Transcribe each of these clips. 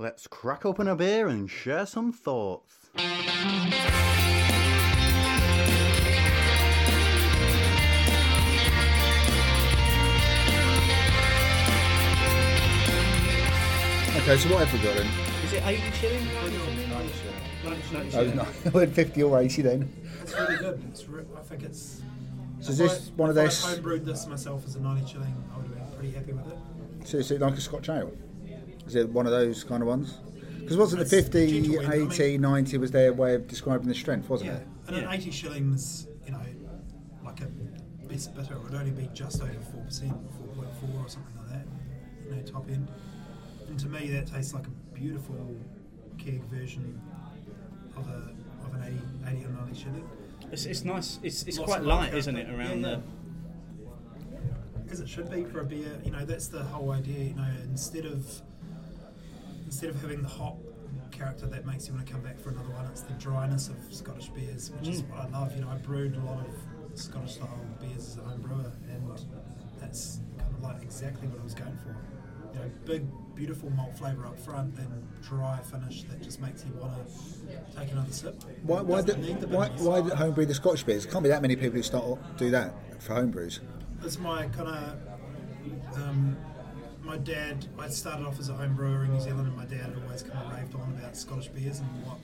Let's crack open a beer and share some thoughts. Okay, so what have we got then? Is it 80 shilling? Oh, no, I went 50 or 80 then. It's really good. It's re- I think it's. So is this I, one of if those- I homebrewed this myself as a 90 shilling, I would have been pretty happy with it. So is it like a Scotch ale? Is it one of those kind of ones? Because wasn't the It's 50, gentle win, I 80, mean- 90 was their way of describing the strength, wasn't Yeah. it? And Yeah. an 80 shillings, you know, like a best bitter would only be just over 4%, 4.4 or something like that, you know, top end. And to me, that tastes like a beautiful keg version of a of an 80, 80 or 90 shilling. It's, it's nice. It's, it's Lots quite light, isn't it? Around Yeah, the. as it should be for a beer. You know, that's the whole idea. You know, instead of instead of having the hop character that makes you want to come back for another one, it's the dryness of Scottish beers, which is Mm. what I love. You know, I brewed a lot of Scottish style beers as a home brewer, and that's kind of like exactly what I was going for. You know, big, beautiful malt flavour up front, then dry finish that just makes you want to take another sip. Why, why, Doesn't did, need the why, bitterness. why did homebrew the Scotch beers? Can't be that many people who start do that for homebrews. It's my kind of. Um, my dad, I started off as a home brewer in New Zealand, and my dad had always kind of raved on about Scottish beers and what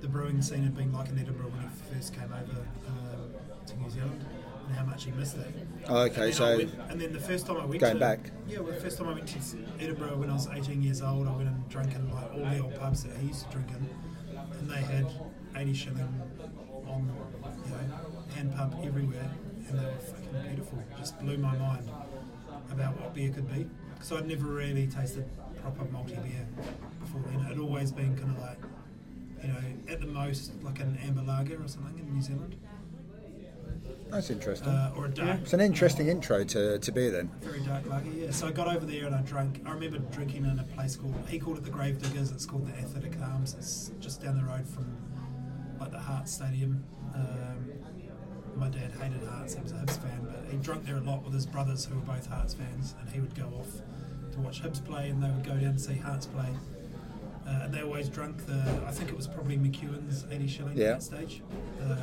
the brewing scene had been like in Edinburgh when he first came over um, to New Zealand and how much he missed it. Oh, okay, I so went- and then the first time I went Going to, back. yeah, well, the first time I went to Edinburgh when I was 18 years old, I went and drank in like all the old pubs that he used to drink in, and they had 80 shilling on, you know, hand pump everywhere, and they were fucking beautiful. Just blew my mind about what beer could be, because I'd never really tasted proper malty beer before then. It'd always been kind of like, you know, at the most like an amber lager or something in New Zealand, that's interesting. uh, or a dark. it's an interesting intro to, to beer then. Very dark lager, yeah. So I got over there and I drank. I remember drinking in a place called he called it the Grave Diggers. It's called the Athletic Arms. It's just down the road from like the Hart Stadium. Um, my dad hated Hearts. He was a Hibs fan, but he drank there a lot with his brothers who were both Hearts fans, and he would go off to watch Hibs play, and they would go down to see Hearts play. Uh, and they always drank the. I think it was probably McEwan's 80 shilling Yeah. at that stage. Uh,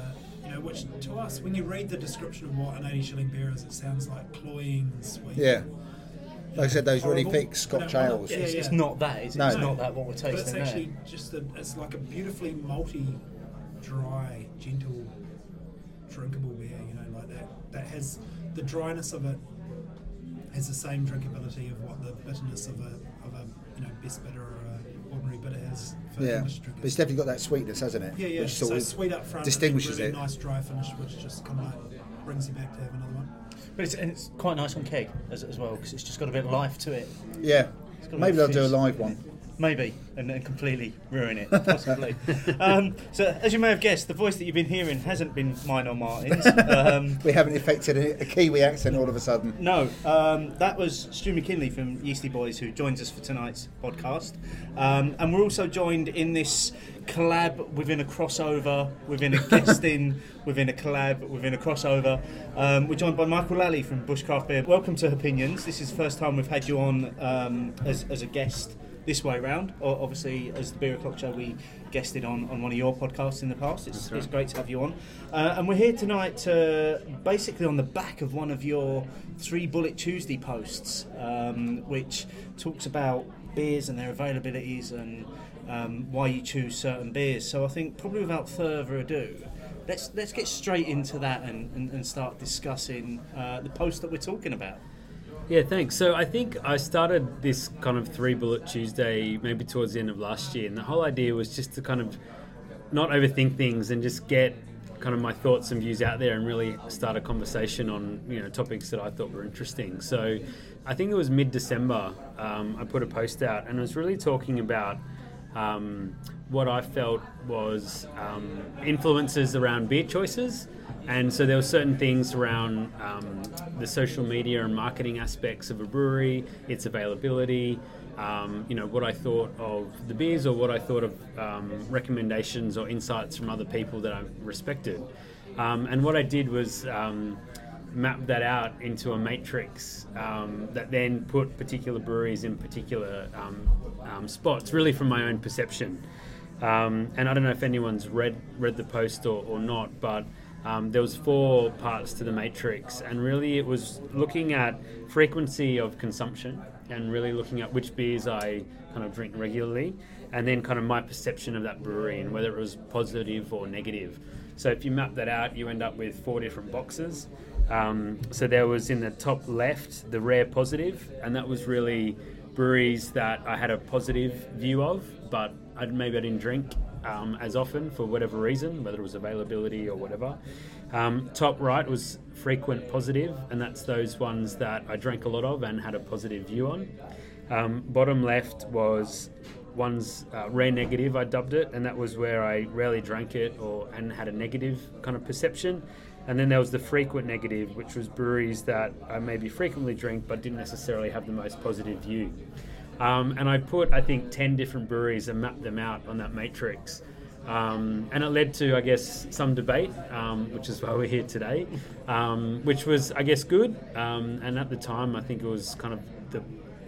you know, which to us, when you read the description of what an 80 shilling beer is, it sounds like cloying and sweet. Yeah. Like I said, those really thick Scotch No, ales. yeah, It's, yeah. it's not that, it? No. It's not that what we're But tasting it's there. actually just a, it's like a beautifully malty, dry, gentle, drinkable beer. You know, like that. That has the dryness of it has the same drinkability of what the bitterness of a of a you know best bitter or a ordinary bitter has for Yeah, English but it's definitely got that sweetness, hasn't it? yeah, yeah. Which So sweet up front, distinguishes really it. Nice dry finish, which just kind of like brings you back to have another one. But it's, and it's quite nice on keg as, as well because it's just got a bit of life to it. Yeah, It's got a maybe bit they'll of do a live one. Maybe, and then completely ruin it, possibly. um, so, as you may have guessed, the voice that you've been hearing hasn't been mine or Martin's. Um, We haven't affected a, a Kiwi accent all of a sudden. no, um, that was Stu McKinlay from Yeastie Boys who joins us for tonight's podcast. Um, and we're also joined in this collab within a crossover, within a guesting, within a collab, within a crossover. Um, we're joined by Michael Lally from Bushcraft Beer. Welcome to Opinions. This is the first time we've had you on um, as, as a guest this way around. Obviously, as the Beer O'Clock Show, we guested on, on one of your podcasts in the past. It's, it's great to have you on. Uh, and we're here tonight to basically on the back of one of your Three Bullet Tuesday posts, um, which talks about beers and their availabilities and um, why you choose certain beers. So I think probably without further ado, let's let's get straight into that and, and, and start discussing uh, the post that we're talking about. Yeah, thanks. So I think I started this kind of three bullet Tuesday maybe towards the end of last year, and the whole idea was just to kind of not overthink things and just get kind of my thoughts and views out there and really start a conversation on you know topics that I thought were interesting. So I think it was mid December um, I put a post out and I was really talking about um, what I felt was um, influences around beer choices. And so there were certain things around um, the social media and marketing aspects of a brewery, its availability, um, you know, what I thought of the beers or what I thought of um, recommendations or insights from other people that I respected. Um, and what I did was um, mapped that out into a matrix um, that then put particular breweries in particular spots, really from my own perception. And I don't know if anyone's read read the post or, or not, but um, there was four parts to the matrix, and really it was looking at frequency of consumption and really looking at which beers I kind of drink regularly, and then kind of my perception of that brewery and whether it was positive or negative. So if you map that out, you end up with four different boxes. Um, so there was in the top left the rare positive, and that was really breweries that I had a positive view of, but I'd, maybe I didn't drink um, as often for whatever reason, whether it was availability or whatever. Um, top right was frequent positive, and that's those ones that I drank a lot of and had a positive view on. Um, bottom left was one's uh, rare negative, I dubbed it, and that was where I rarely drank it or and had a negative kind of perception. And then there was the frequent negative, which was breweries that I maybe frequently drink but didn't necessarily have the most positive view. Um, and I put, I think, 10 different breweries and mapped them out on that matrix. Um, and it led to, I guess, some debate, um, which is why we're here today, um, which was, I guess, good. Um, and at the time, I think it was kind of the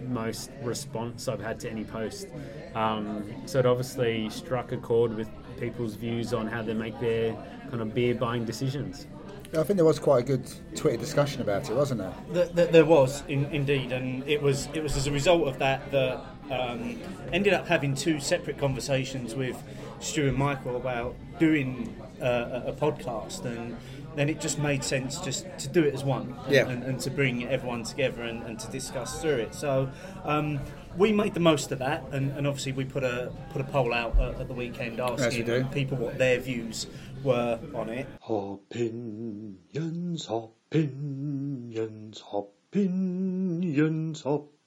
most response I've had to any post. Um, so it obviously struck a chord with people's views on how they make their kind of beer buying decisions. I think there was quite a good Twitter discussion about it, wasn't there? Th- th- there was in, indeed, and it was it was as a result of that that um, ended up having two separate conversations with Stu and Michael about doing uh, a, a podcast, and then it just made sense just to do it as one, and, Yeah. and, and to bring everyone together and, and to discuss through it. So. Um, we made the most of that, and, and obviously we put a put a poll out uh, at the weekend asking people what their views were on it. Opinions, opinions, opinions, opinions.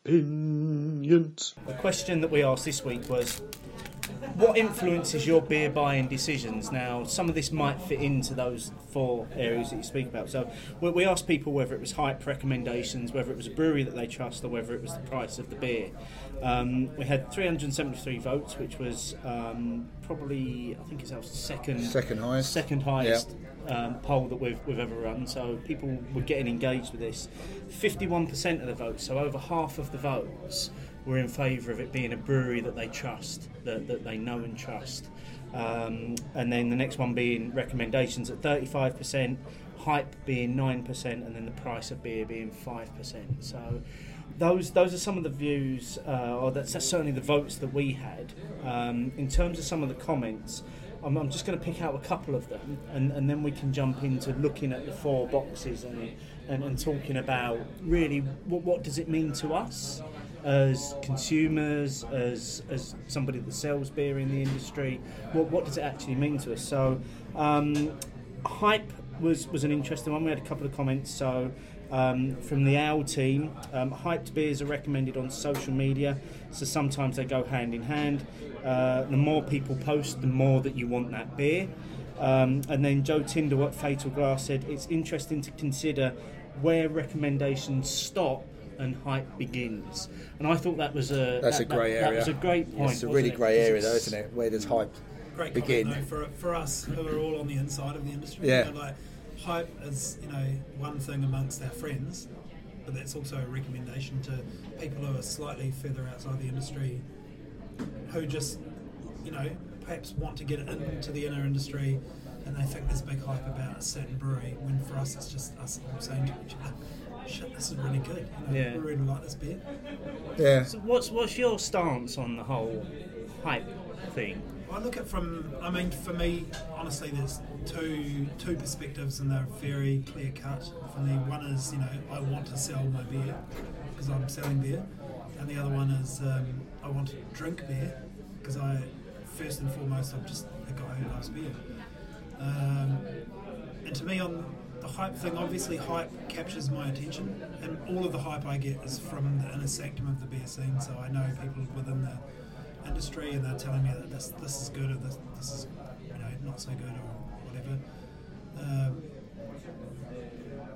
The question that we asked this week was what influences your beer buying decisions? Now, some of this might fit into those four areas that you speak about. So, we, we asked people whether it was hype recommendations, whether it was a brewery that they trust, or whether it was the price of the beer. Um, we had 373 votes, which was um, probably, I think it's our second Second highest. second highest um, poll that we've, we've ever run. So people were getting engaged with this. 51% of the votes, so over half of the votes, were in favour of it being a brewery that they trust, that, that they know and trust. Um, and then the next one being recommendations at 35%, hype being 9%, and then the price of beer being 5%. So those those are some of the views, uh, or that's, certainly the votes that we had. Um, in terms of some of the comments, I'm, I'm just going to pick out a couple of them, and, and then we can jump into looking at the four boxes and, and, and talking about really what, what does it mean to us as consumers, as as somebody that sells beer in the industry. What what does it actually mean to us? So, um, hype was was an interesting one. We had a couple of comments. So. Um, from the OWL team, um, hyped beers are recommended on social media, so sometimes they go hand in hand. Uh, the more people post, the more that you want that beer. Um, and then Joe Tindall at Fatal Glass said it's interesting to consider where recommendations stop and hype begins. And I thought that was a That's that, a grey that, area. That was a great point. It's a really it? grey Because area, though, isn't it? Where does hype Great begin? comment, though, for, for us who are all on the inside of the industry. Yeah. You know, like, hype is, you know, one thing amongst our friends, but that's also a recommendation to people who are slightly further outside the industry who just, you know, perhaps want to get into the inner industry and they think there's big hype about a certain brewery when for us it's just us all saying to each other, shit, this is really good. You know, Yeah. we really like this beer. Yeah. So what's what's your stance on the whole hype thing? I look at from. I mean, for me, honestly, there's two two perspectives, and they're very clear cut. For me, one is you know I want to sell my beer because I'm selling beer, and the other one is um, I want to drink beer because I first and foremost I'm just a guy who loves beer. Um, and to me, on the hype thing, obviously hype captures my attention, and all of the hype I get is from the inner sanctum of the beer scene. So I know people within the industry, and they're telling me that this this is good or this this is you know not so good whatever. Um,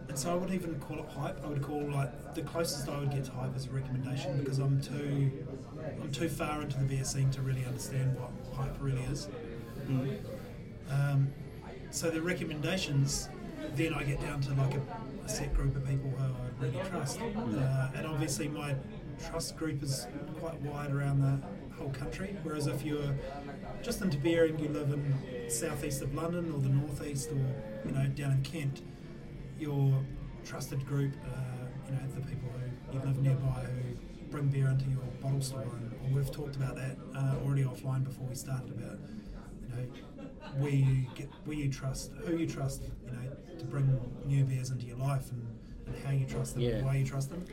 and so I wouldn't even call it hype. I would call like the closest I would get to hype is a recommendation because I'm too I'm too far into the beer scene to really understand what hype really is. Um, so the recommendations, then I get down to like a, a set group of people who I really trust. Uh, and obviously, my trust group is quite wide around the whole country. Whereas if you're just into beer and you live in southeast of London or the northeast or you know down in Kent, your trusted group, uh, you know, the people who you live nearby who bring beer into your bottle store. And, and we've talked about that uh, already offline before we started about you know where you get where you trust, who you trust, you know, to bring new beers into your life and, and how you trust them, Yeah. and why you trust them.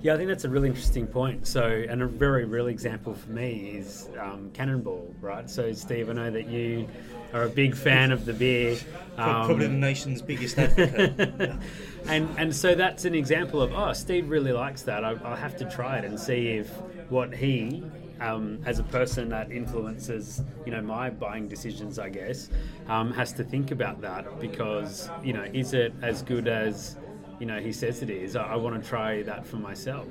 Yeah, I think that's a really interesting point. So, and a very real example for me is um, Cannonball, right? So, Steve, I know that you are a big fan of the beer. Um, Probably the nation's biggest advocate. and and so that's an example of oh, Steve really likes that. I, I'll have to try it and see if what he, um, as a person that influences you know my buying decisions, I guess, um, has to think about that because you know is it as good as you know he says it is? I, I want to try that for myself.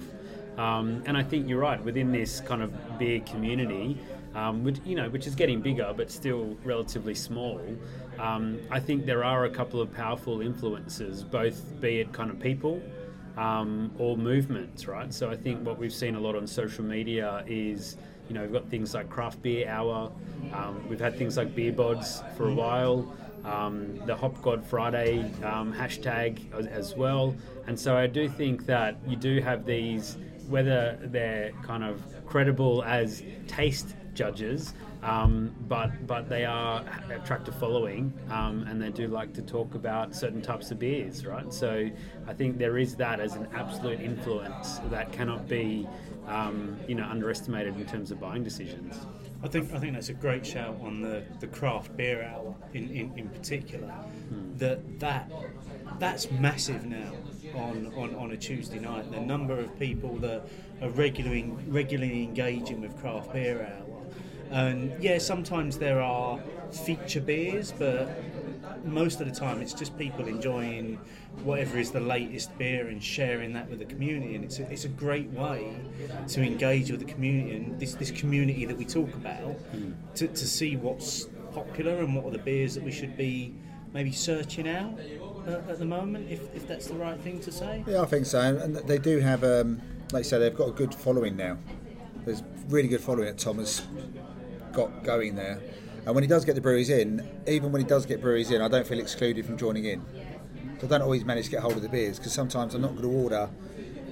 Um, and I think you're right within this kind of beer community, um, which you know, which is getting bigger but still relatively small. Um, I think there are a couple of powerful influences, both be it kind of people um, or movements, right? So I think what we've seen a lot on social media is, you know, we've got things like craft beer hour, um, we've had things like beer bods for a while. Um, the Hop God Friday um, hashtag as, as well, and so I do think that you do have these, whether they're kind of credible as taste judges, um, but but they are attract a following, um, and they do like to talk about certain types of beers, right? So I think there is that as an absolute influence that cannot be, um, you know, underestimated in terms of buying decisions. I think I think that's a great shout on the, the craft beer hour in, in, in particular. Hmm. That that that's massive now on, on, on a Tuesday night. The number of people that are regularly regularly engaging with craft beer hour. And yeah, sometimes there are feature beers, but most of the time it's just people enjoying whatever is the latest beer and sharing that with the community and it's a, it's a great way to engage with the community and this, this community that we talk about to, to see what's popular and what are the beers that we should be maybe searching out at the moment if, if that's the right thing to say Yeah, I think so. And they do have, um, like you said, they've got a good following now. There's really good following that Thomas got going there. And when he does get the breweries in, even when he does get breweries in, I don't feel excluded from joining in. So I don't always manage to get hold of the beers because sometimes I'm not going to order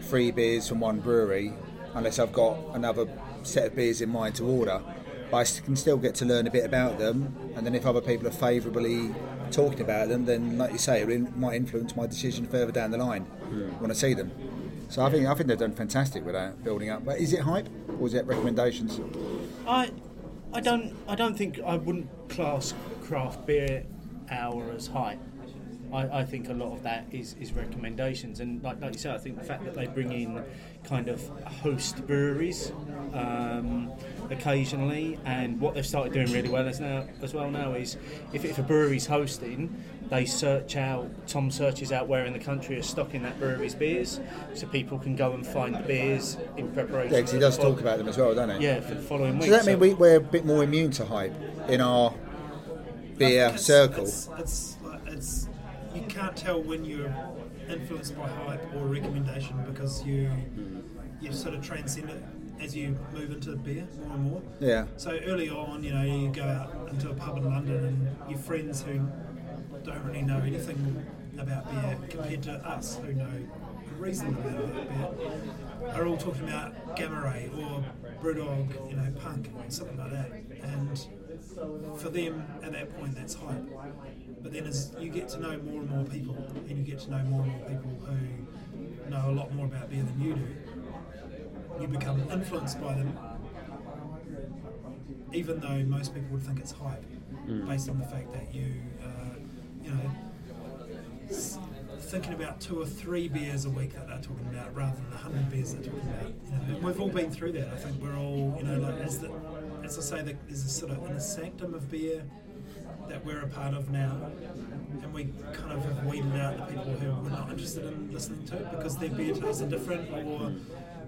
three beers from one brewery unless I've got another set of beers in mind to order. But I can still get to learn a bit about them, and then if other people are favourably talking about them, then like you say, it might influence my decision further down the line hmm. when I see them. So I think I think they've done fantastic with that building up. But is it hype or is it recommendations? I I don't I don't think I wouldn't class craft beer hour as hype. I, I think a lot of that is, is recommendations and like, like you said I think the fact that they bring in kind of host breweries um, occasionally and what they've started doing really well as now as well now is if, if a brewery's hosting they search out Tom searches out where in the country are stocking that brewery's beers so people can go and find the beers in preparation Yeah, because he does talk about them as well, doesn't he? yeah for the following week Does that mean So- we, we're a bit more immune to hype in our beer It's- circle? It's, it's, like- it's you can't tell when you're influenced by hype or recommendation because you you sort of transcend it as you move into beer more and more. Yeah. So early on, you know, you go out into a pub in London and your friends who don't really know anything about beer compared to us who know a reasonable amount about beer are all talking about Gamma Ray or Brewdog, you know, punk, something like that. And for them at that point that's hype. But then as you get to know more and more people and you get to know more and more people who know a lot more about beer than you do, you become influenced by them even though most people would think it's hype based on the fact that you uh, you know s- thinking about two or three beers a week that they're talking about rather than the hundred beers they're talking about you know, and we've all been through that I think we're all you know like as, the, as I say that there's a sort of a sanctum of beer that we're a part of now and we kind of have weeded out the people who we're not interested in listening to because their beer tastes are different or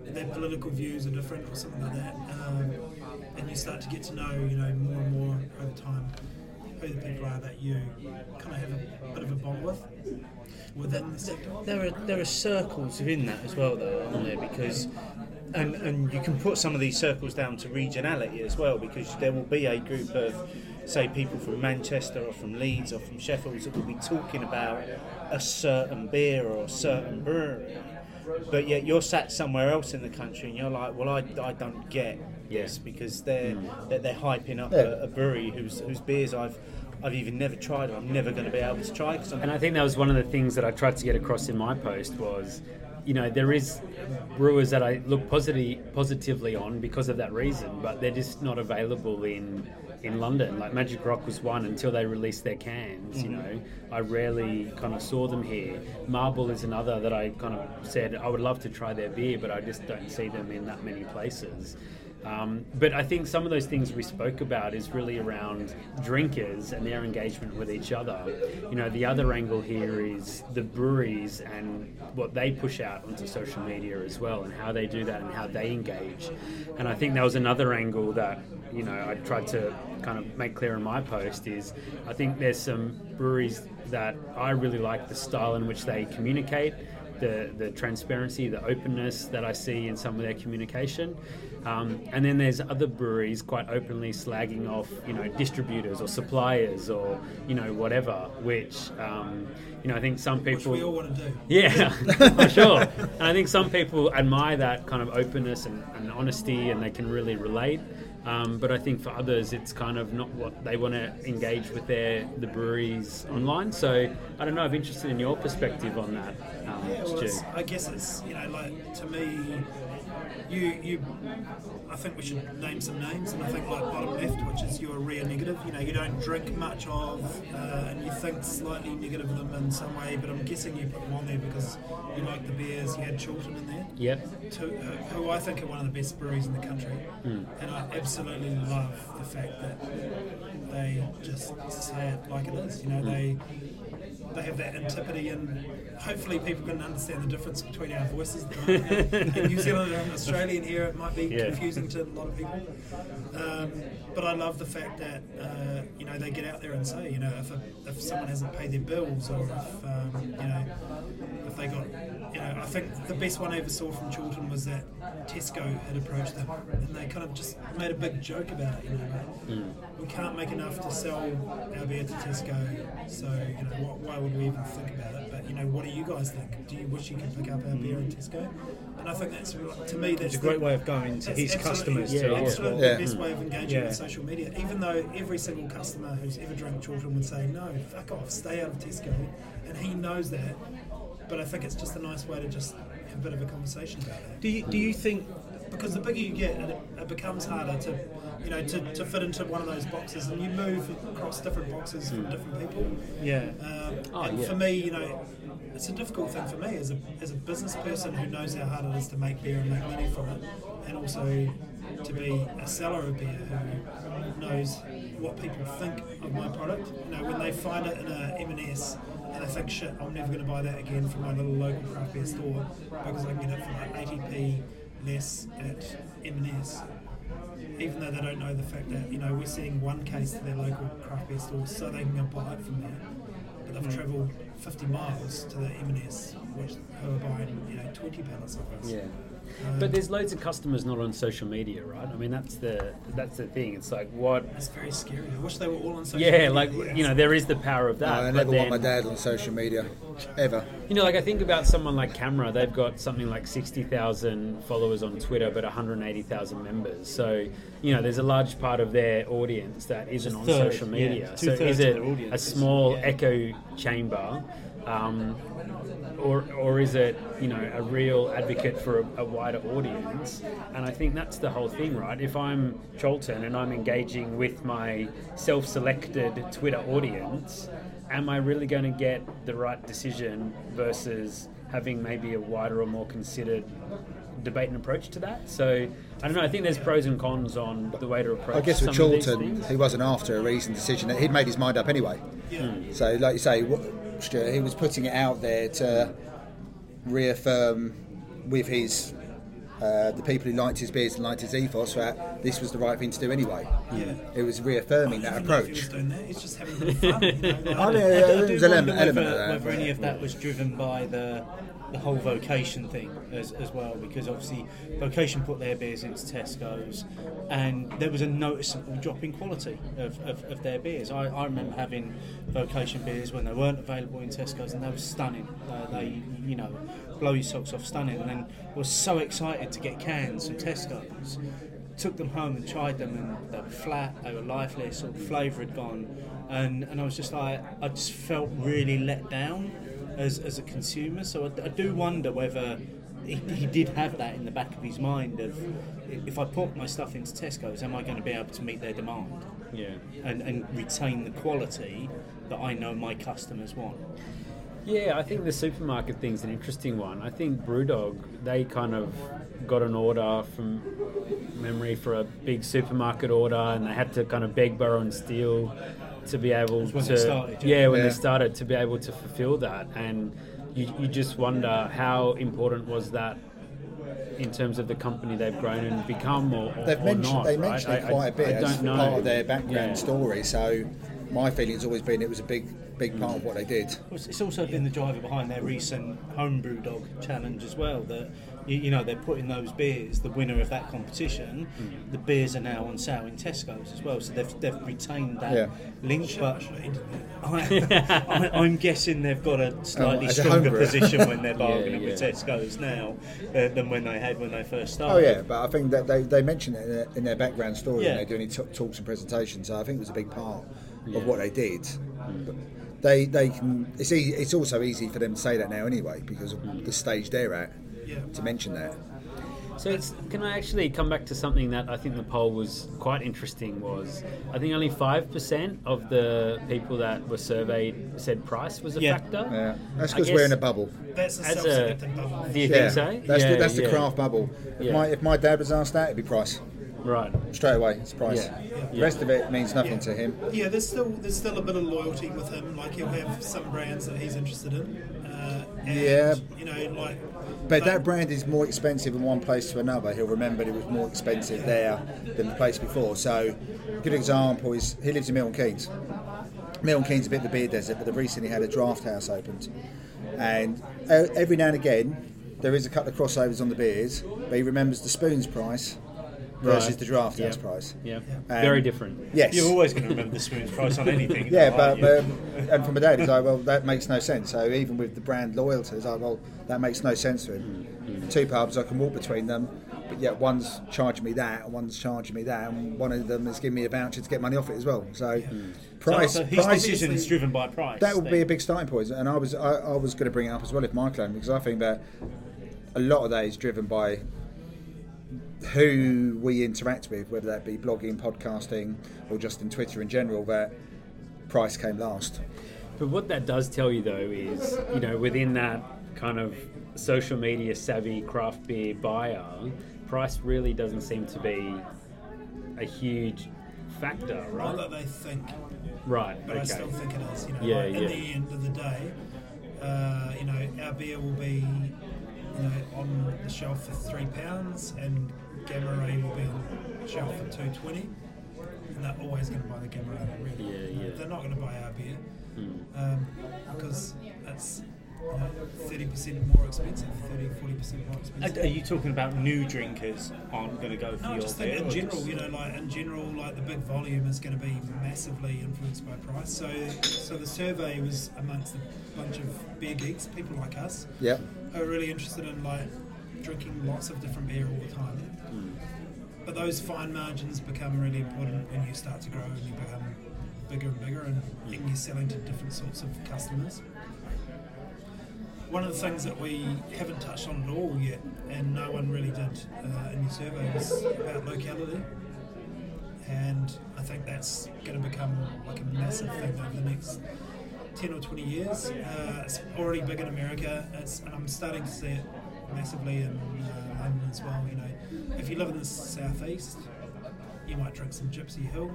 their political views are different or something like that um, and you start to get to know you know more and more over time who the people are that you kind of have a bit of a bond with within the sector? There are there are circles within that as well, though, aren't there? Because and and you can put some of these circles down to regionality as well, because there will be a group of say people from Manchester or from Leeds or from Sheffield that will be talking about a certain beer or a certain brewery. But yet you're sat somewhere else in the country and you're like, well, I, I don't get this because they're hmm. they're, they're hyping up Yeah. a, a brewery whose whose beers I've I've even never tried or I'm never going to be able to try because I'm And I think that was one of the things that I tried to get across in my post was, you know, there is brewers that I look positive, positively on because of that reason, but they're just not available in in London. Like Magic Rock was one until they released their cans. You know, I rarely kind of saw them here. Marble is another that I kind of said I would love to try their beer, but I just don't see them in that many places. Um, but I think some of those things we spoke about is really around drinkers and their engagement with each other. You know, the other angle here is the breweries and what they push out onto social media as well, and how they do that and how they engage. And I think that was another angle that you know I tried to kind of make clear in my post is I think there's some breweries that I really like the style in which they communicate the, the transparency, the openness that I see in some of their communication. Um, and then there's other breweries quite openly slagging off, you know, distributors or suppliers or, you know, whatever, which, um, you know, I think some Which people. we all want to do. Yeah, for sure. And I think some people admire that kind of openness and, and honesty, and they can really relate. Um, but I think for others, it's kind of not what they want to engage with their the breweries online. So I don't know. I'm interested in your perspective on that, um, Yeah, well, I guess it's you know like to me, you you. I think we should name some names, and I think like bottom left, which is your rear negative. You know, you don't drink much of, uh, and you think slightly negative of them in some way. But I'm guessing you put them on there because you like the beers. You had Chorlton in there. Yep. to, who, who I think are one of the best breweries in the country, hmm. and I absolutely love the fact that they just say it like it is. You know, hmm. they they have that antipathy, and hopefully people can understand the difference between our voices. in New Zealand and Australian here, it might be Yeah. confusing to a lot of people. Um, but I love the fact that uh, you know they get out there and say, you know, if, a, if someone hasn't paid their bills, or if um, you know, if they got, you know, I think the best one I ever saw from Chorlton was that Tesco had approached them, and they kind of just made a big joke about it. You know, like, hmm. we can't make enough to sell our beer to Tesco, so you know, what, why would we even think about it? But you know, what do you guys think? Do you wish you could pick up our beer in hmm. Tesco? And I think that's to me that's it's a the- great way of going to that's his absolutely- customers Yeah, to yeah. absolutely Yeah. the best way of engaging Yeah. with social media. Even though every single customer who's ever drunk Chorlton would say, no, fuck off, stay out of Tesco. And he knows that. But I think it's just a nice way to just have a bit of a conversation about it. Do you, do you think Because the bigger you get, it, it becomes harder to, you know, to, to fit into one of those boxes, and you move across different boxes from different people. yeah Um, Oh, and yeah. for me, you know, it's a difficult thing for me as a, as a business person who knows how hard it is to make beer and make money from it, and also to be a seller of beer who knows what people think of my product. You know, when they find it in a M&S and they think, shit, I'm never going to buy that again from my little local craft beer store because I can get it for like 80p less at M&S even though they don't know the fact that you know we're seeing one case to their local craft beer store so they can go buy it from there. But they've mm. travelled 50 miles to the M&S, which who are buying you know 20 pallets of us. Yeah. Um, But there's loads of customers not on social media, right? I mean, that's the that's the thing. It's like what? it's very scary. I wish they were all on social Yeah, media. like you know, there is the power of that. I but never want my dad on social media, ever. You know, like I think about someone like CAMRA, they've got something like 60,000 followers on Twitter, but 180,000 members. So, you know, there's a large part of their audience that isn't on third, social yeah, media. so, is it audience a small yeah. echo chamber? Um, or, or is it, you know, a real advocate for a, a wider audience? And I think that's the whole thing, right? If I'm Chorlton and I'm engaging with my self-selected Twitter audience, am I really going to get the right decision versus having maybe a wider or more considered debate and approach to that? So I don't know. I think there's pros and cons on the way to approach. I guess with Chorlton, he wasn't after a recent decision. He'd made his mind up anyway. So, like you say, what- Stuart, he was putting it out there to reaffirm with his uh, the people who liked his beers and liked his ethos that this was the right thing to do anyway. Yeah. It was reaffirming that Even though was approach. that, he's just having a bit of fun. You know, like, I mean, I uh, do an wonder element, element whether, whether any of that was driven by the the whole vocation thing as, as well, because obviously vocation put their beers into Tesco's, and there was a noticeable drop in quality of, of, of their beers. I, I remember having vocation beers when they weren't available in Tesco's, and they were stunning. Uh, they, you know, blow your socks off, stunning. And then was so excited to get cans from Tesco's. Took them home and tried them, and they were flat, they were lifeless, all the flavour had gone, and, and I was just like, I just felt really let down as, as a consumer. So I, I do wonder whether he, he did have that in the back of his mind of if I put my stuff into Tesco's, am I going to be able to meet their demand Yeah. and, and retain the quality that I know my customers want? Yeah, I think the supermarket thing's an interesting one. I think Brewdog, they kind of got an order from memory for a big supermarket order, and they had to kind of beg, borrow, and steal to be able when to. started, yeah. yeah, when Yeah. they started to be able to fulfill that, and you, you just wonder how important was that in terms of the company they've grown and become, or, or They've or mentioned not, they right? mentioned it quite I- a bit I as don't know. part of their background Yeah. story. So my feeling's always been it was a big, big part of what they did. It's it's also been the driver behind their recent homebrew dog challenge as well. That you, you know they're putting those beers, the winner of that competition, Mm. the beers are now on sale in Tesco's as well. So they've, they've retained that Yeah. link. But should have hinted I, at I, I'm guessing they've got a slightly Oh, as a stronger homebrewer. position when they're bargaining Yeah, with. Tesco's now uh, than when they had when they first started. Oh yeah, but I think that they, they mentioned it in their, in their background story Yeah. when they're doing t- talks and presentations. So I think it was a big part Yeah. of what they did. But they they can. It's easy, it's also easy for them to say that now anyway because of the stage they're at Yeah. to mention that. So it's, can I actually come back to something that I think the poll was quite interesting was I think only 5% of the people that were surveyed said price was a Yeah. factor. Yeah, that's because we're in a bubble. That's a a, self-selecting bubble. do you Yeah, think so? that's yeah, the, that's the craft bubble. If Yeah. my if my dad was asked that, it'd be price Right. straight away. It's price. Yeah. The rest of it means nothing Yeah. to him. Yeah, there's still there's still a bit of loyalty with him. Like he'll have some brands that he's interested in. Uh, and, Yeah. You know, like. But that brand is more expensive in one place to another. He'll remember it was more expensive there than the place before. So, a good example is he lives in Milton Keynes. Milton Keynes is a bit of the beer desert, but they've recently had a draft house opened. And uh, every now and again, there is a couple of crossovers on the beers, but he remembers the spoons price versus Right. the draft house Yeah. price. Yeah. Um, Very different. Yes. You're always going to remember the spoon's price on anything. Yeah, aren't but um, and from my dad, he's like, well, that makes no sense. So even with the brand loyalty, it's like, well, that makes no sense to him. Two pubs, I can walk between them, but yet one's charging me that, and one's charging me that, and one of them is giving me a voucher to get money off it as well. So price, so, so his price decision is driven by price. that would be a big starting. And I was I, I was going to bring it up as well if my claim because I think that a lot of that is driven by who we interact with, whether that be blogging, podcasting, or just in Twitter in general. That price came last. But what that does tell you, though, is you know within that kind of social media savvy craft beer buyer, price really doesn't seem to be a huge factor, Not right? that they think, Right. but I still think it is. You know, Yeah, like, yeah. in the end of the day, uh, you know, our beer will be, you know, on the shelf for three pounds, and Gamma Ray will be on shelf for two twenty, and they're always going to buy the Gamma Ray. Really, Yeah, yeah. Hmm. They're not going to buy our beer um, because it's thirty percent more expensive, 30 40 percent more expensive. are you talking about new drinkers aren't going to go for No, your just beer? in general, just- you know, like in general, like the big volume is going to be massively influenced by price. So, so the survey was amongst a bunch of beer geeks, people like us, Yep. who are really interested in like drinking lots of different beer all the time. But those fine margins become really important when you start to grow and you become bigger and bigger, and, you're selling to different sorts of customers. One of the things that we haven't touched on at all yet, and no one really did uh, in your survey, was about locality. And I think that's going to become like a massive thing over the next 10 or 20 years. Uh, it's already big in America, it's, and I'm starting to see it massively in uh, London as well. You know, if you live in the southeast, you might drink some Gipsy Hill,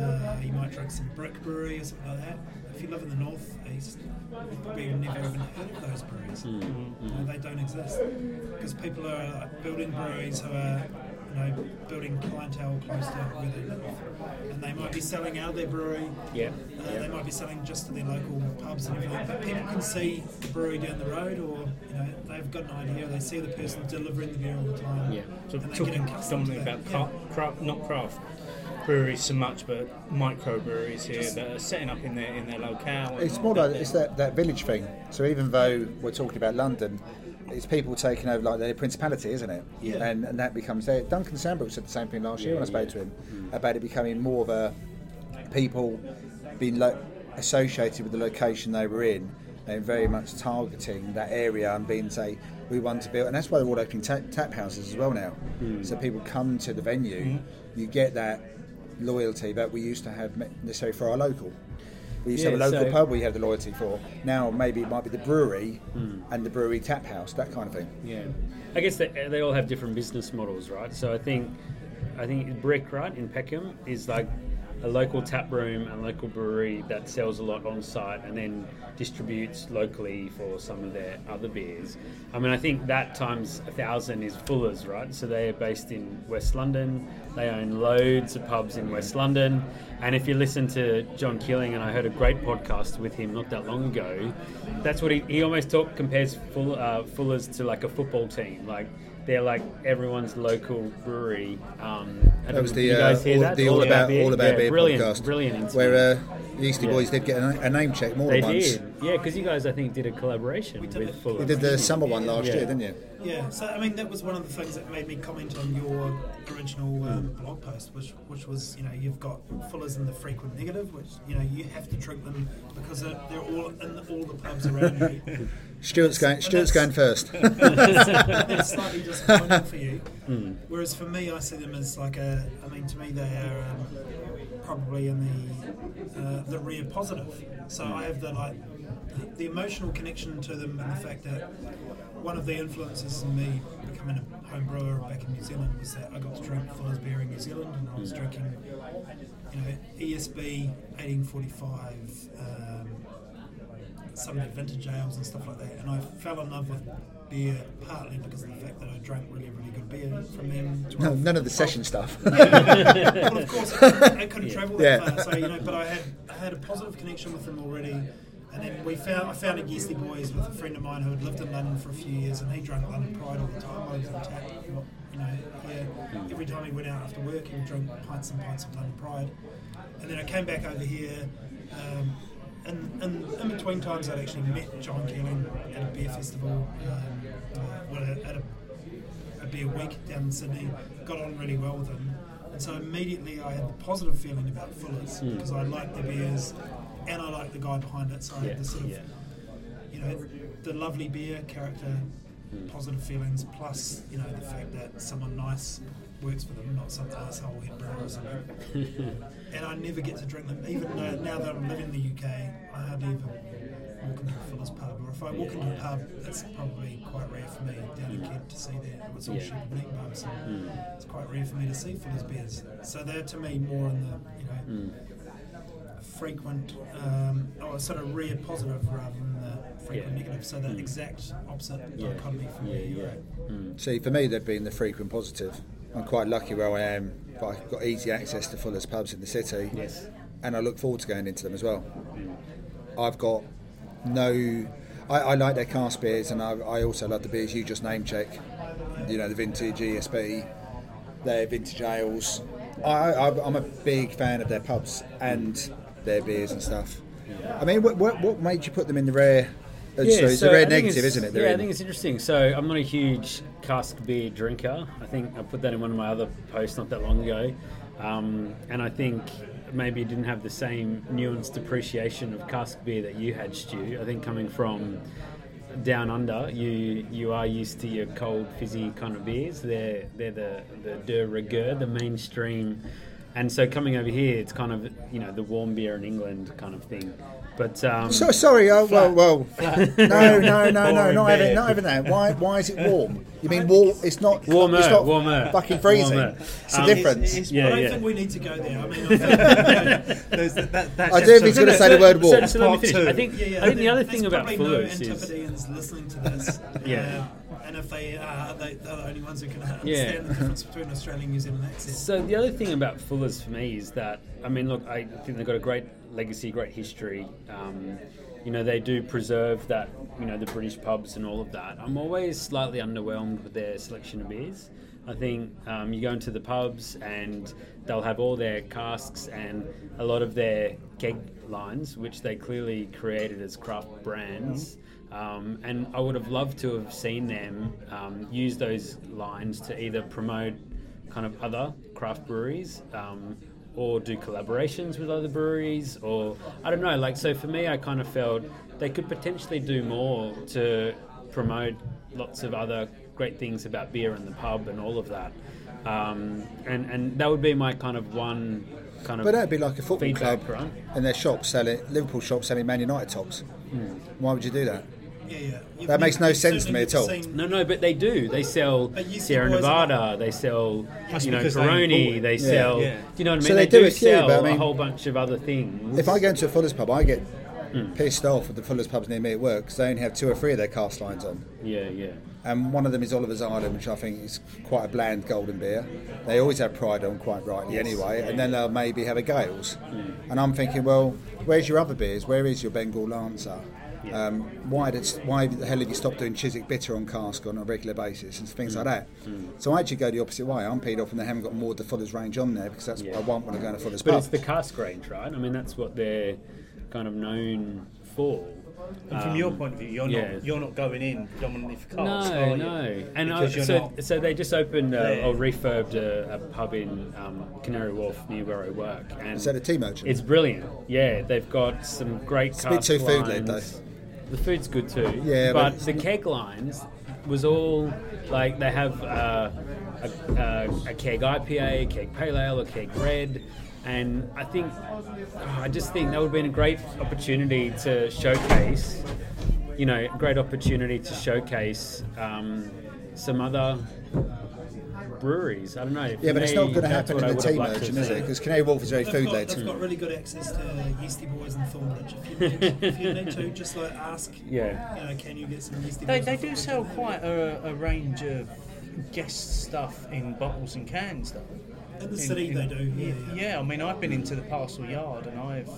uh, you might drink some Brick Brewery or something like that. If you live in the north east, you probably never even heard of those breweries. You know, they don't exist because people are like, building breweries who are know building clientele close to where they live, and they might be selling out of their brewery. Yeah. Uh, They might be selling just to their local pubs and everything, but people can see the brewery down the road, or you know they've got an idea. They see the person delivering the beer all the time, Yeah. So and talking get accustomed to predominantly about Yeah. craft, craft, not craft breweries so much, but microbreweries here that are setting up in their in their locale. It's more like it's that, that village thing. So even though we're talking about London, it's people taking over like their principality, isn't it? Yeah. And and that becomes there. Duncan Sambrook said the same thing last year when I spoke to him mm. about it becoming more of a people being lo- associated with the location they were in and very much targeting that area and being say we want to build and that's why they're all opening tap, tap houses as well now mm. so people come to the venue mm-hmm. you get that loyalty that we used to have necessarily for our local we used to have a local so- pub we had the loyalty for. Now maybe it might be the brewery hmm. and the brewery tap house that kind of thing. Yeah, I guess they, they all have different business models, right? So I think I think Brick, right, in Peckham is like a local tap room and local brewery that sells a lot on site and then distributes locally for some of their other beers. I mean, I think that times a thousand is Fuller's, right? So they are based in West London. They own loads of pubs in West London. And if you listen to John Keeling, and I heard a great podcast with him not that long ago, that's what he, he almost talk compares Full, uh, Fuller's to like a football team. Like they're like everyone's local brewery. Um, that was the, you uh, guys hear all, that? the all, about all about yeah, beer brilliant, podcast brilliant. interview. where uh, the Yeastie Yeah. Boys did get a, a name check more they than once did, yeah, because you guys I think did a collaboration did with it. Fuller. you did the summer one last Yeah. year didn't you Yeah, so I mean that was one of the things that made me comment on your original um, blog post, which which was you know you've got Fuller's in the frequent negative, which you know you have to drink them because they're, they're all in all the pubs around you. Stuart's going Stuart's going first That's slightly disappointing for you. Hmm. Whereas for me, I see them as like a. I mean, to me, they are um, probably in the uh, the rear positive. So I have the like the, the emotional connection to them, and the fact that one of the influences in me becoming a home brewer back in New Zealand was that I got to drink Fuller's beer in New Zealand, and I was drinking, you know, ESB 1845. Um, some of the vintage ales and stuff like that. And I fell in love with beer partly because of the fact that I drank really, really good beer from them. no, none of the session stuff well, of course, I, I couldn't travel that Yeah. far, so you know. But I had I had a positive connection with them already, and then we found I found a Yeastie Boys with a friend of mine who had lived in London for a few years, and he drank London Pride all the time. I was in tap, you know, here every time he went out after work, he would drink pints and pints of London Pride, and then I came back over here. Um, and, and in between times, I'd actually met John Keeling at a beer festival, um, uh, well, at a, a beer week down in Sydney, got on really well with him. And so immediately I had the positive feeling about Fuller's because I liked the beers and I liked the guy behind it. So I Yeah, had the sort of, yeah. you know, the lovely beer character, positive feelings, plus, you know, the fact that someone nice works for them, not some asshole head brewer or something. and I never get to drink them. Even though now that I'm living in the UK, I hardly ever walk into a Fuller's pub. Or if I walk into a pub, it's probably quite rare for me down in Kent to see that. It's all Yeah. Shepherd Neame pubs. So hmm. It's quite rare for me to see Fuller's beers. So they're to me more in the, you know, hmm. frequent, um, or sort of rare positive rather than the frequent Yeah. negative. So the hmm. exact opposite Yeah. dichotomy from Yeah, where you're yeah. at. See, for me, they've been the frequent positive. I'm quite lucky where I am, but I've got easy access to Fuller's pubs in the city, Yes. and I look forward to going into them as well. I've got no. I, I like their cask beers, and I, I also love the beers you just name check. You know, the vintage ESB, their vintage ales. I, I, I'm a big fan of their pubs and their beers and stuff. I mean, what, what, what made you put them in the rare? Uh, sorry, it's so a think negative, isn't it? Yeah, I think it's interesting. So I'm not a huge cask beer drinker. I think I put that in one of my other posts not that long ago, um, and I think maybe didn't have the same nuanced appreciation of cask beer that you had, Stu. I think coming from down under, you you are used to your cold, fizzy kind of beers. They're they're the the de rigueur, the mainstream and so coming over here, it's kind of you know the warm beer in England kind of thing. But um, So sorry. Oh well, well. No, no, no, no. Not even, beer. not having that. Why? Why is it warm? You mean warm? It's not Warmer, It's not warmer, Fucking freezing. warmer. It's a Um, difference. It's- Yeah, I don't yeah. think we need to go there. I mean, I think, There's that, that, that's I do if he's going to say the word warm. so let me Part finish. two. I think yeah, yeah, I think the other thing about probably Fuller's is listening to this. Yeah. Uh, and if they are, they, they're the only ones who can understand the difference between Australian and New Zealand accent. So the other thing about Fuller's for me is that I mean, look, I think they've got a great legacy, great history. Um, you know, they do preserve that, you know, the British pubs and all of that. I'm always slightly underwhelmed with their selection of beers. I think um, you go into the pubs and they'll have all their casks and a lot of their keg lines, which they clearly created as craft brands. Um, and I would have loved to have seen them um, use those lines to either promote kind of other craft breweries um, or do collaborations with other breweries or I don't know like so for me I kind of felt they could potentially do more to promote lots of other great things about beer and the pub and all of that um, and and that would be my kind of one kind of But that'd be like a football club right? and their shop selling Liverpool shop selling Man United tops. Why would you do that? Yeah, yeah. You've That makes no sense to me at all. No, no, but they do. They sell But you see Sierra Nevada. They sell, you know, because they Peroni. They Yeah. sell. Yeah. Do you know what I mean? So they do a few, sell but I mean- a whole bunch of other things. If I go into a Fuller's pub, I get Hmm. pissed off with the Fuller's pubs near me at work because they only have two or three of their cask lines on. yeah, yeah. And one of them is Oliver's Island, which I think is quite a bland golden beer. They always have Pride on, quite rightly anyway, and then they'll maybe have a Gales. Hmm. And I'm thinking, well, where's your other beers? Where is your Bengal Lancer? Um, why did why the hell have you stopped doing Chiswick Bitter on cask on a regular basis and things like that? Hmm. So I actually go the opposite way. I'm peed off and they haven't got more of the Fuller's range on there because that's Yeah. what I want when I go to Fuller's But pub. it's the cask range, right? I mean, that's what they're kind of known for. And from your point of view, you're yeah. not you're not going in predominantly for cask, No, are you? no. And I, Because so, not. so they just opened uh, there. or refurbed a, a pub in um, Canary Wharf near where I work. And Is that a tea merchant? It's brilliant. Yeah, they've got some great It's a bit too food-led, lines. The food's good too. Yeah, but, but- the keg lines was all like they have uh, a, a, a keg IPA, a keg pale ale, a keg red, and I think oh, I just think that would have been a great opportunity to showcase. You know, a great opportunity to showcase um, some other breweries. I don't know. yeah, but it's not going to happen in the tea tea merchant, is it? Because Canary Wharf is very They've food got, led. they've got really good access to Yeastie Boys and Thornbridge. If you need, if you need to, just like ask. Yeah. You know, can you get some Yeastie They, Boys? they and do sell quite a, a range of guest stuff in bottles and cans, though. In the In- city, in- they do. Yeah, yeah. Yeah, I mean, I've been into the parcel yard and I've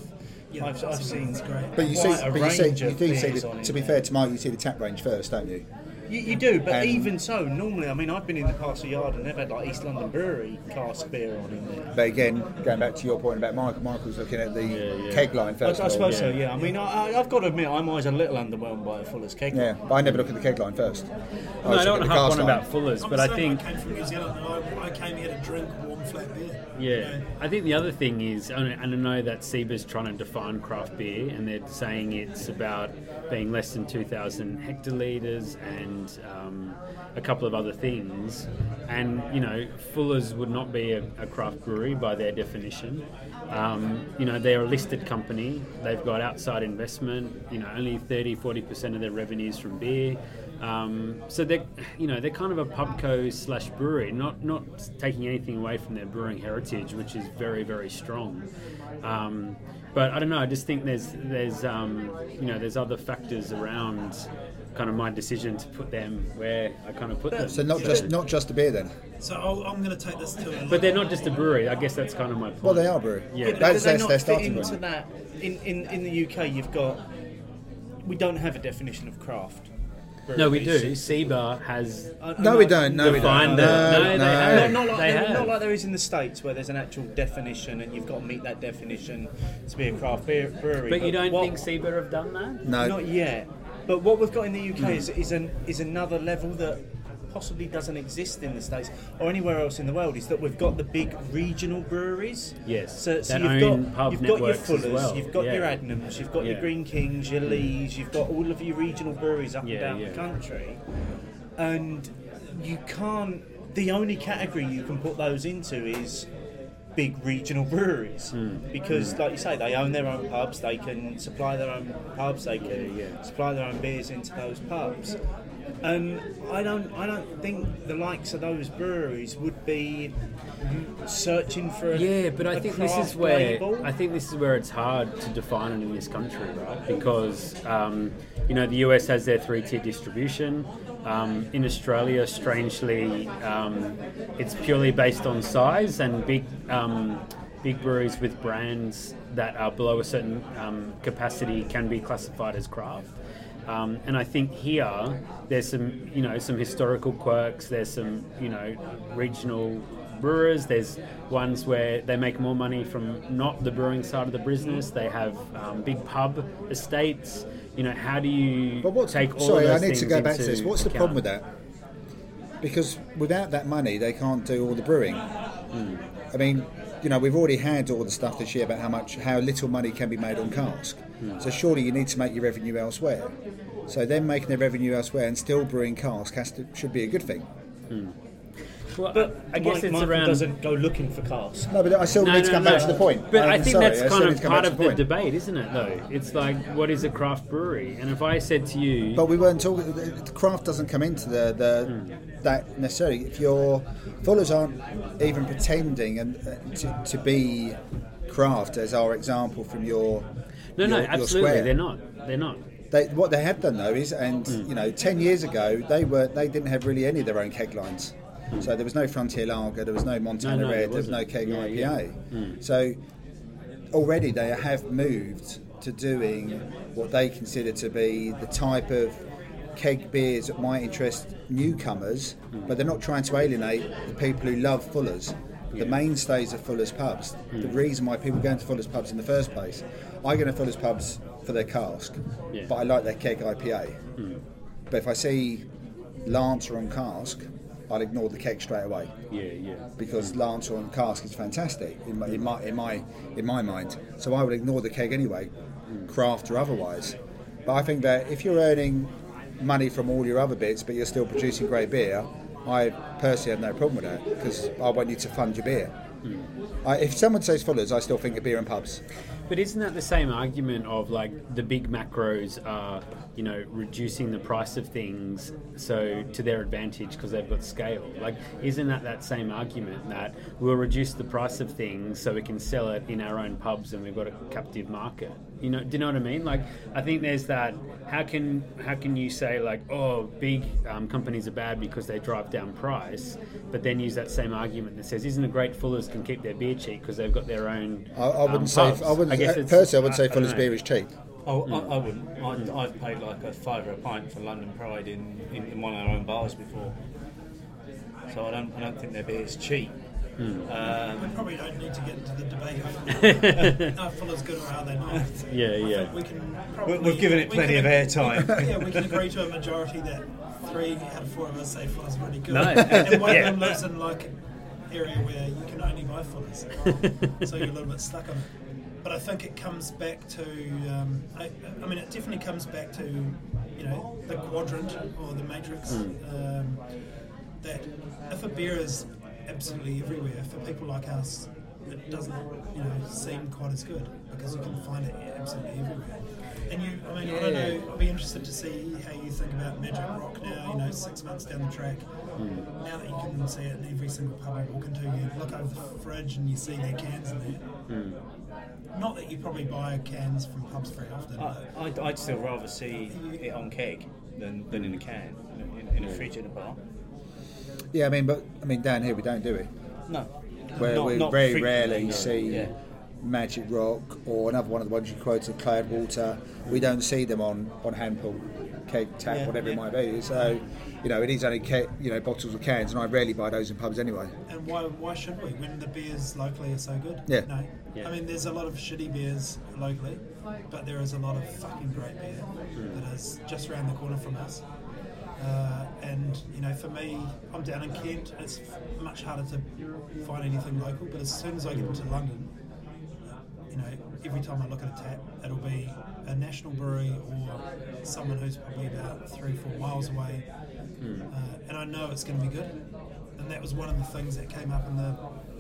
Yeah, I've, I've seen great. But you see, quite a but you, see, range you of do see beers the, to be there. fair to Mike, you see the tap range first, don't you? You, you do, but And- even so, normally, I mean, I've been in the Castle Yard and they've had like East London Brewery cask beer on in there. But again, going back to your point about Michael, Michael's looking at the yeah. keg line I, first. I of all. suppose so, yeah. I mean, I, I- I've got to admit, I'm always a little underwhelmed by a Fuller's keg. Yeah, but I never look at the keg line first. No, I don't look want at to the harp on line. about Fuller's, I'm but I think I came from New Zealand and I, I came here to drink warm flat beer. Yeah, I think the other thing is, and I know that SIBA's trying to define craft beer, and they're saying it's about being less than 2,000 hectolitres and um, a couple of other things. And, you know, Fuller's would not be a, a craft brewery by their definition. Um, you know, they're a listed company, they've got outside investment, you know, only 30 40% of their revenues from beer. Um, so they're, you know, they're kind of a pubco slash brewery, not not taking anything away from their brewing heritage, which is very very strong. Um, but I don't know. I just think there's there's um, you know there's other factors around kind of my decision to put them where I kind of put them. So not just not just a beer then. So I'll, I'm going to take this to But they're not just a brewery. I guess that's kind of my point. Well, they are a brewery. Yeah. But That's do they their, not their starting into point. that? In, in, in the UK, you've got. We don't have a definition of craft. No, we do. SIBA has I- I No, know- we don't. No, we don't. defined No, it. No, they no. have. Not, not, like they there, have. not like there is in the States where there's an actual definition and you've got to meet that definition to be a craft beer, brewery. but you don't what- think SIBA have done that? No, Not yet. But what we've got in the UK is, is, an, is another level that possibly doesn't exist in the States or anywhere else in the world is that we've got the big regional breweries. Yes, So, so you've got you've got your Fullers, well. you've got Yeah. your Adnams, you've got your Greene Kings, your Lees, you've got all of your regional breweries up Yeah, and down yeah. the country, and you can't. The only category you can put those into is big regional breweries Hmm. because, like you say, they own their own pubs. They can supply their own pubs. They can Yeah, yeah. supply their own beers into those pubs. And I don't, I don't think the likes of those breweries would be searching for. A, Yeah, but I think this is where label. I think this is where it's hard to define it in this country, right? Because um, you know the US has their three-tier distribution. Um, in Australia, strangely, um, it's purely based on size, and big um, big breweries with brands that are below a certain um, capacity can be classified as craft. Um, and I think here there's some, you know, some historical quirks. There's some, you know, regional brewers. There's ones where they make more money from not the brewing side of the business. They have um, big pub estates. You know, how do you But what's take all sorry? I need to go back to this. What's the account? problem with that? Because without that money, they can't do all the brewing. Hmm. I mean, you know, we've already had all the stuff this year about how much, how little money can be made on cask. Hmm. So surely you need to make your revenue elsewhere. So them making their revenue elsewhere and still brewing cask has to, should be a good thing. Well, But I guess Mike, it's Michael around. doesn't go looking for cask. No, but I still No, need to no, come no. back to the point. But I'm I think sorry, that's I kind of part of the the debate, isn't it? Though it's like, what is a craft brewery? And if I said to you, But we weren't talking. The the craft doesn't come into the, the that necessarily. If your followers aren't even pretending and uh, to, to be craft, as our example from your no, no, your- your absolutely, square. they're not. They're not. They, what they have done though is, and Hmm. you know, ten years ago they were they didn't have really any of their own keg lines. So there was no Frontier Lager, there was no Montana No, no, Red, there was no keg Yeah, IPA. yeah. Hmm. So already they have moved to doing what they consider to be the type of keg beers that might interest newcomers, Hmm. but they're not trying to alienate the people who love Fuller's. The mainstays of Fuller's pubs. Hmm. The reason why people go into Fuller's pubs in the first place. I go to Fuller's pubs for their cask, Yeah. but I like their keg IPA. But if I see Lancer on cask, I'll ignore the keg straight away Yeah, yeah. because Lancer on cask is fantastic in my, in my in my in my mind. So I would ignore the keg anyway, craft or otherwise. But I think that if you're earning money from all your other bits, but you're still producing great beer, I personally have no problem with that because I want you to fund your beer. Hmm. I, if someone says Fuller's, I still think of beer and pubs. But isn't that the same argument of like the big macros are, you know, reducing the price of things so to their advantage because they've got scale? Like, isn't that that same argument that we'll reduce the price of things so we can sell it in our own pubs and we've got a captive market? You know, do you know what I mean? Like, I think there's that. How can how can you say like, oh, big um, companies are bad because they drive down price, but then use that same argument that says, isn't it great Fuller's can keep their beer cheap because they've got their own. I, I wouldn't um, say? I wouldn't guess uh, personally I wouldn't say I- I Fuller's beer is cheap. Oh, I, I wouldn't. I'd, I've paid like a fiver a pint for London Pride in, in, in one of our own bars before. So I don't I don't think their beer's cheap. Hmm. Um, We probably don't need to get into the debate. Are Fuller's good or are they're not? Yeah, I yeah. we can we- probably, we've given it plenty can- of airtime. yeah, we can agree to a majority that three out of four of us say Fuller's really good. No, and one yeah. of them lives in like an area where you can only buy Fuller's, so you're a little bit stuck on it. But I think it comes back to, um, I, I mean, it definitely comes back to, you know, the quadrant or the matrix. Um, that if a beer is absolutely everywhere, for people like us, it doesn't, you know, seem quite as good because you can find it absolutely everywhere. And you, I mean, I don't know. I'd be interested to see how you think about Magic Rock now. You know, six months down the track. Now that you can see it in every single pub you walk into, you look over the fridge and you see their cans in there. Not that you probably buy cans from pubs very often. I, but I'd, I'd still rather see it on keg than, than in a can, in, in a fridge in a bar. Yeah, I mean, but I mean down here we don't do it. No. where Not- we not very rarely no. see Yeah. Magic Rock or another one of the ones you quoted, Cloudwater. We don't see them on on hand pull, keg, tap, Yeah, whatever it might be. So, you know, it is only ke- you know bottles or cans, and I rarely buy those in pubs anyway. And why, why should we when the beers locally are so good? Yeah. No. Yeah. I mean, there's a lot of shitty beers locally, but there is a lot of fucking great beer that is just around the corner from us. Uh, and you know, for me, I'm down in Kent. It's f- much harder to find anything local. But as soon as I get into London, you know, every time I look at a tap, it'll be a national brewery or someone who's probably about three, four miles away, uh, and I know it's going to be good. And that was one of the things that came up in the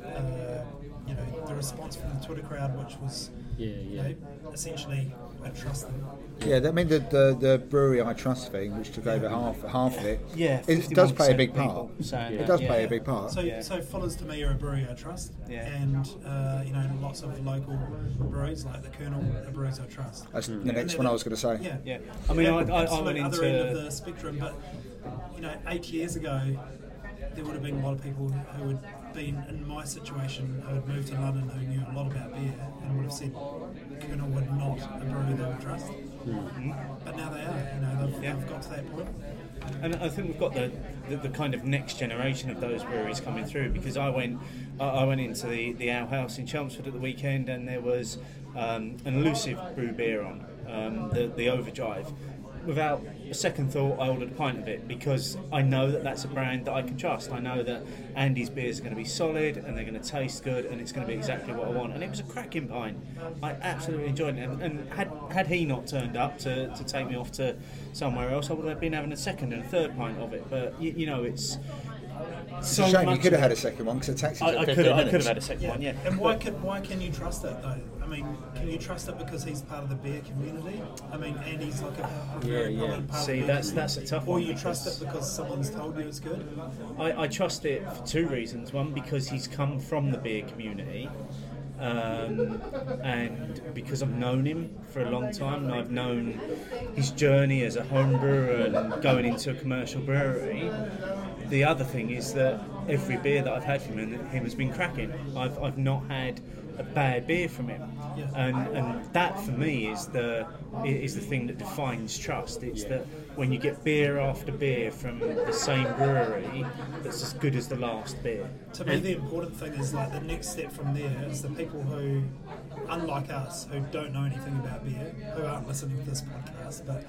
uh, you know the response from the Twitter crowd, which was Yeah, you yeah. know, essentially I trust them. Yeah, I mean the, the the brewery I trust thing, which took over half half of it, Yeah, it does play a big part. people It does yeah. play a big part. So, Yeah. so Fuller's to me are a brewery I trust, Yeah. and uh, you know lots of local breweries like the Kernel are breweries I trust. That's the next one I was going to say. Yeah, Yeah. I mean, I, And I, I absolute went other end of the spectrum, but you know, eight years ago, there would have been a lot of people who had been in my situation, who had moved to London, who knew a lot about beer, and would have said Kernel were not a brewery they would trust. But now they are. You know, they've, Yeah. they've got to that point. And I think we've got the, the, the kind of next generation of those breweries coming through because I went I went into the, the Ale House in Chelmsford at the weekend and there was um, an elusive brew beer on, um, the, the Overdrive. Without a second thought, I ordered a pint of it because I know that that's a brand that I can trust. I know that Andy's beers are going to be solid and they're going to taste good and it's going to be exactly what I want. And it was a cracking pint. I absolutely enjoyed it. And, and had had he not turned up to, to take me off to somewhere else, I would have been having a second and a third pint of it. But you, you know, it's It's so a shame you could have had a second one because the taxi. I, I could have, I could have had a second Yeah. one. Yeah. And why can why can you trust it though? I mean, can you trust it because he's part of the beer community? I mean, Andy's like a very yeah. prominent part See, of the that's- that's a tough Or one Or you trust it because someone's told you it's good. I, I trust it for two reasons. One, because he's come from the beer community, um, and because I've known him for a long time, and I've known his journey as a home brewer and going into a commercial brewery. The other thing is that every beer that I've had from him, him has been cracking. I've, I've not had a bad beer from him, and and that for me is the is the thing that defines trust. It's that when you get beer after beer from the same brewery that's as good as the last beer. To me, the important thing is like the next step from there is the people who, unlike us, who don't know anything about beer, who aren't listening to this podcast, but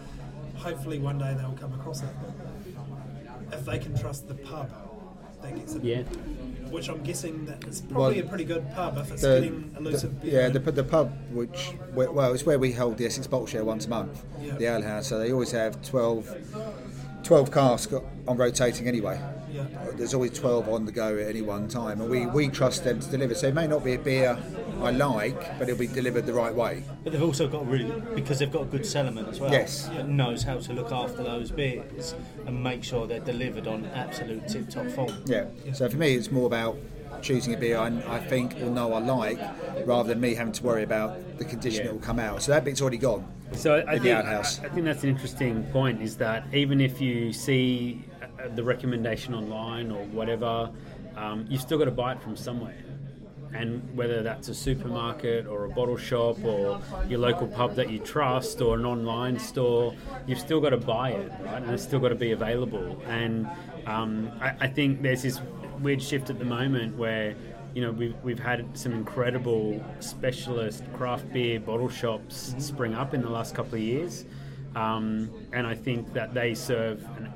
hopefully one day they'll come across it. If they can trust the pub that gets it, Yeah. which I'm guessing that it's probably Well, a pretty good pub if it's The, getting elusive the- beer. yeah, the, the pub, which well, it's where we hold the Essex Bottle Share once a month, Yeah. the Ale House. So they always have 12, 12 casks on rotating anyway. Yeah. There's always 12 on the go at any one time, and we, we trust them to deliver. So it may not be a beer I like, but it'll be delivered the right way. But they've also got really because they've got a good cellarman as well. Yes. That knows how to look after those beers and make sure they're delivered on absolute tip top form. Yeah. So for me, it's more about choosing a beer I, I think or know I like, rather than me having to worry about the condition it will come out. So that bit's already gone. So I think, outhouse. I think that's an interesting point. Is that even if you see uh, the recommendation online or whatever, um, you've still got to buy it from somewhere. And whether that's a supermarket or a bottle shop or your local pub that you trust or an online store, you've still got to buy it, right? And it's still got to be available. And um, I, I think there's this weird shift at the moment where you know we've, we've had some incredible specialist craft beer bottle shops spring up in the last couple of years um, and I think that they serve an,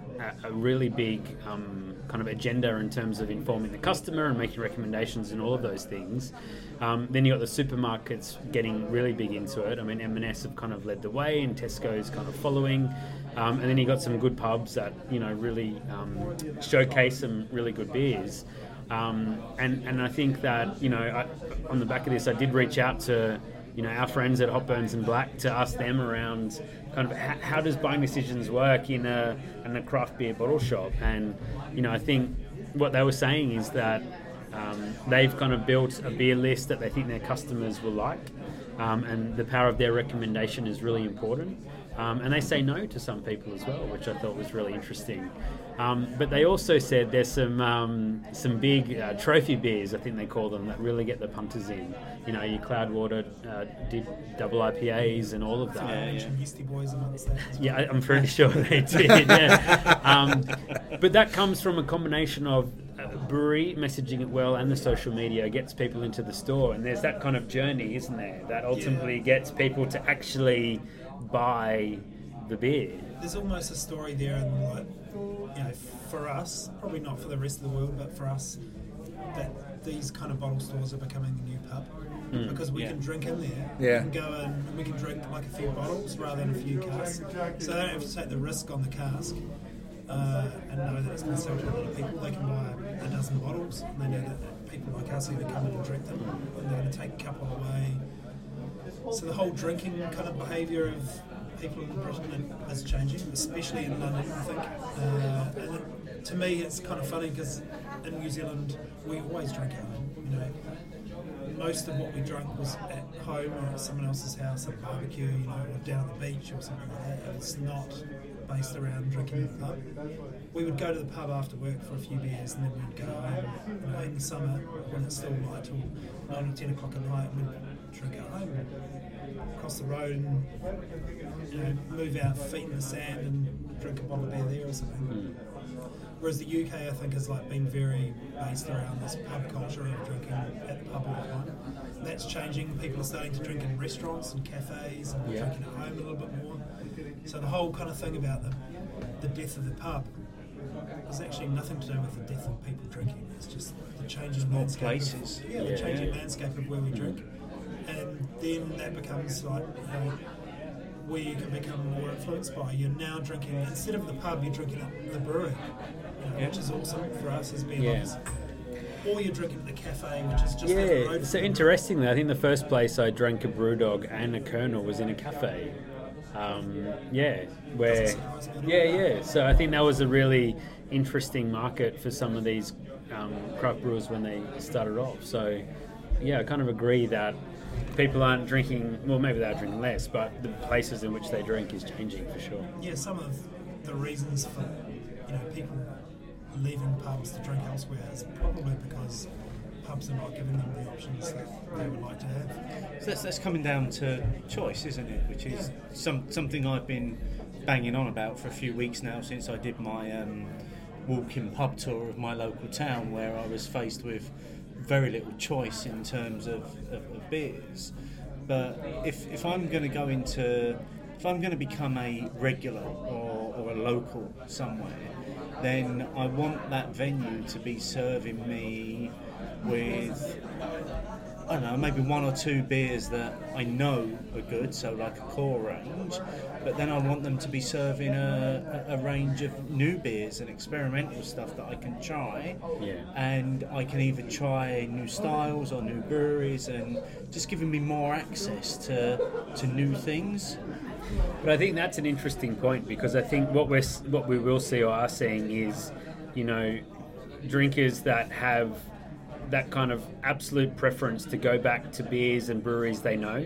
a, really big um, kind of agenda in terms of informing the customer and making recommendations and all of those things. Um, then you got the supermarkets getting really big into it. I mean, M&S have kind of led the way, and Tesco's kind of following. Um, and then you got some good pubs that you know really um, showcase some really good beers. Um, and and I think that you know I, on the back of this, I did reach out to you know our friends at Hop Burns and Black to ask them around kind of how, how does buying decisions work in a in a craft beer bottle shop. And you know I think what they were saying is that um, they've kind of built a beer list that they think their customers will like, um, and the power of their recommendation is really important. Um, and they say no to some people as well, which I thought was really interesting. Um, but they also said there's some um, some big uh, trophy beers, I think they call them, that really get the punters in. You know, your Cloudwater, uh, did double IPAs and all of that. I mentioned Yeastie Boys amongst that. Yeah, I- I'm pretty sure they did. Yeah. Um, but that comes from a combination of uh, brewery messaging it well and the social media gets people into the store, and there's that kind of journey, isn't there? That ultimately gets people to actually buy the beer. There's almost a story there, and like, you know, for us, probably not for the rest of the world, but for us, that these kind of bottle stores are becoming the new pub because we Yeah. can drink in there. Yeah. We can go in and we can drink like a few bottles rather than a few casks. So they don't have to take the risk on the cask. uh, and know that it's going to sell to a lot of people. They can buy a dozen bottles, and they know that people like us are going to come in and drink them, and they're going to take a couple away. So the whole drinking kind of behaviour of people in Britain is changing, especially in London, I think. Uh, it, to me, it's kind of funny because in New Zealand, we always drink at home. You know, most of what we drank was at home or at someone else's house at a barbecue, you know, or down the beach or something like that. It's not based around drinking at the pub. We would go to the pub after work for a few beers and then we'd go home. You know, in the summer when it's still light till nine or ten o'clock at night, we'd drink at home, across the road, and you know, move our feet in the sand and drink a bottle of beer there or something. Whereas the UK, I think, has like been very based around this pub culture of drinking at the pub all the time. That's changing. People are starting to drink in restaurants and cafes and Yeah. drinking at home a little bit more. So the whole kind of thing about the, the death of the pub has actually nothing to do with the death of people drinking. It's just the changing landscape. places. Of, yeah, the Yeah. changing landscape of where we drink, and then that becomes like. Where you can become more influenced by. You're now drinking instead of the pub, you're drinking at the brewery, you know, Yeah. which is awesome for us as beer Yeah. lovers. Or you're drinking at the cafe, which is just Yeah, so interestingly, I think the first place I drank a brewdog and a kernel was in a cafe. Um, yeah, where Doesn't surprise me at all. yeah, yeah. So I think that was a really interesting market for some of these um, craft brewers when they started off. So yeah, I kind of agree that people aren't drinking. Well, maybe they're drinking less, but the places in which they drink is changing for sure. Yeah, some of the reasons for you know people leaving pubs to drink elsewhere is probably because pubs are not giving them the options that they would like to have. So that's, that's coming down to choice, isn't it? Which is some, something I've been banging on about for a few weeks now since I did my um, walk-in pub tour of my local town, where I was faced with very little choice in terms of, of, beers. But if, if I'm going to go into, if I'm going to become a regular or, or a local somewhere, then I want that venue to be serving me with I don't know, maybe one or two beers that I know are good, so like a core range, but then I want them to be serving a, a, range of new beers and experimental stuff that I can try. Yeah. And I can either try new styles or new breweries and just giving me more access to, to new things. But I think that's an interesting point because I think what we're what we will see or are seeing is, you know, drinkers that have that kind of absolute preference to go back to beers and breweries they know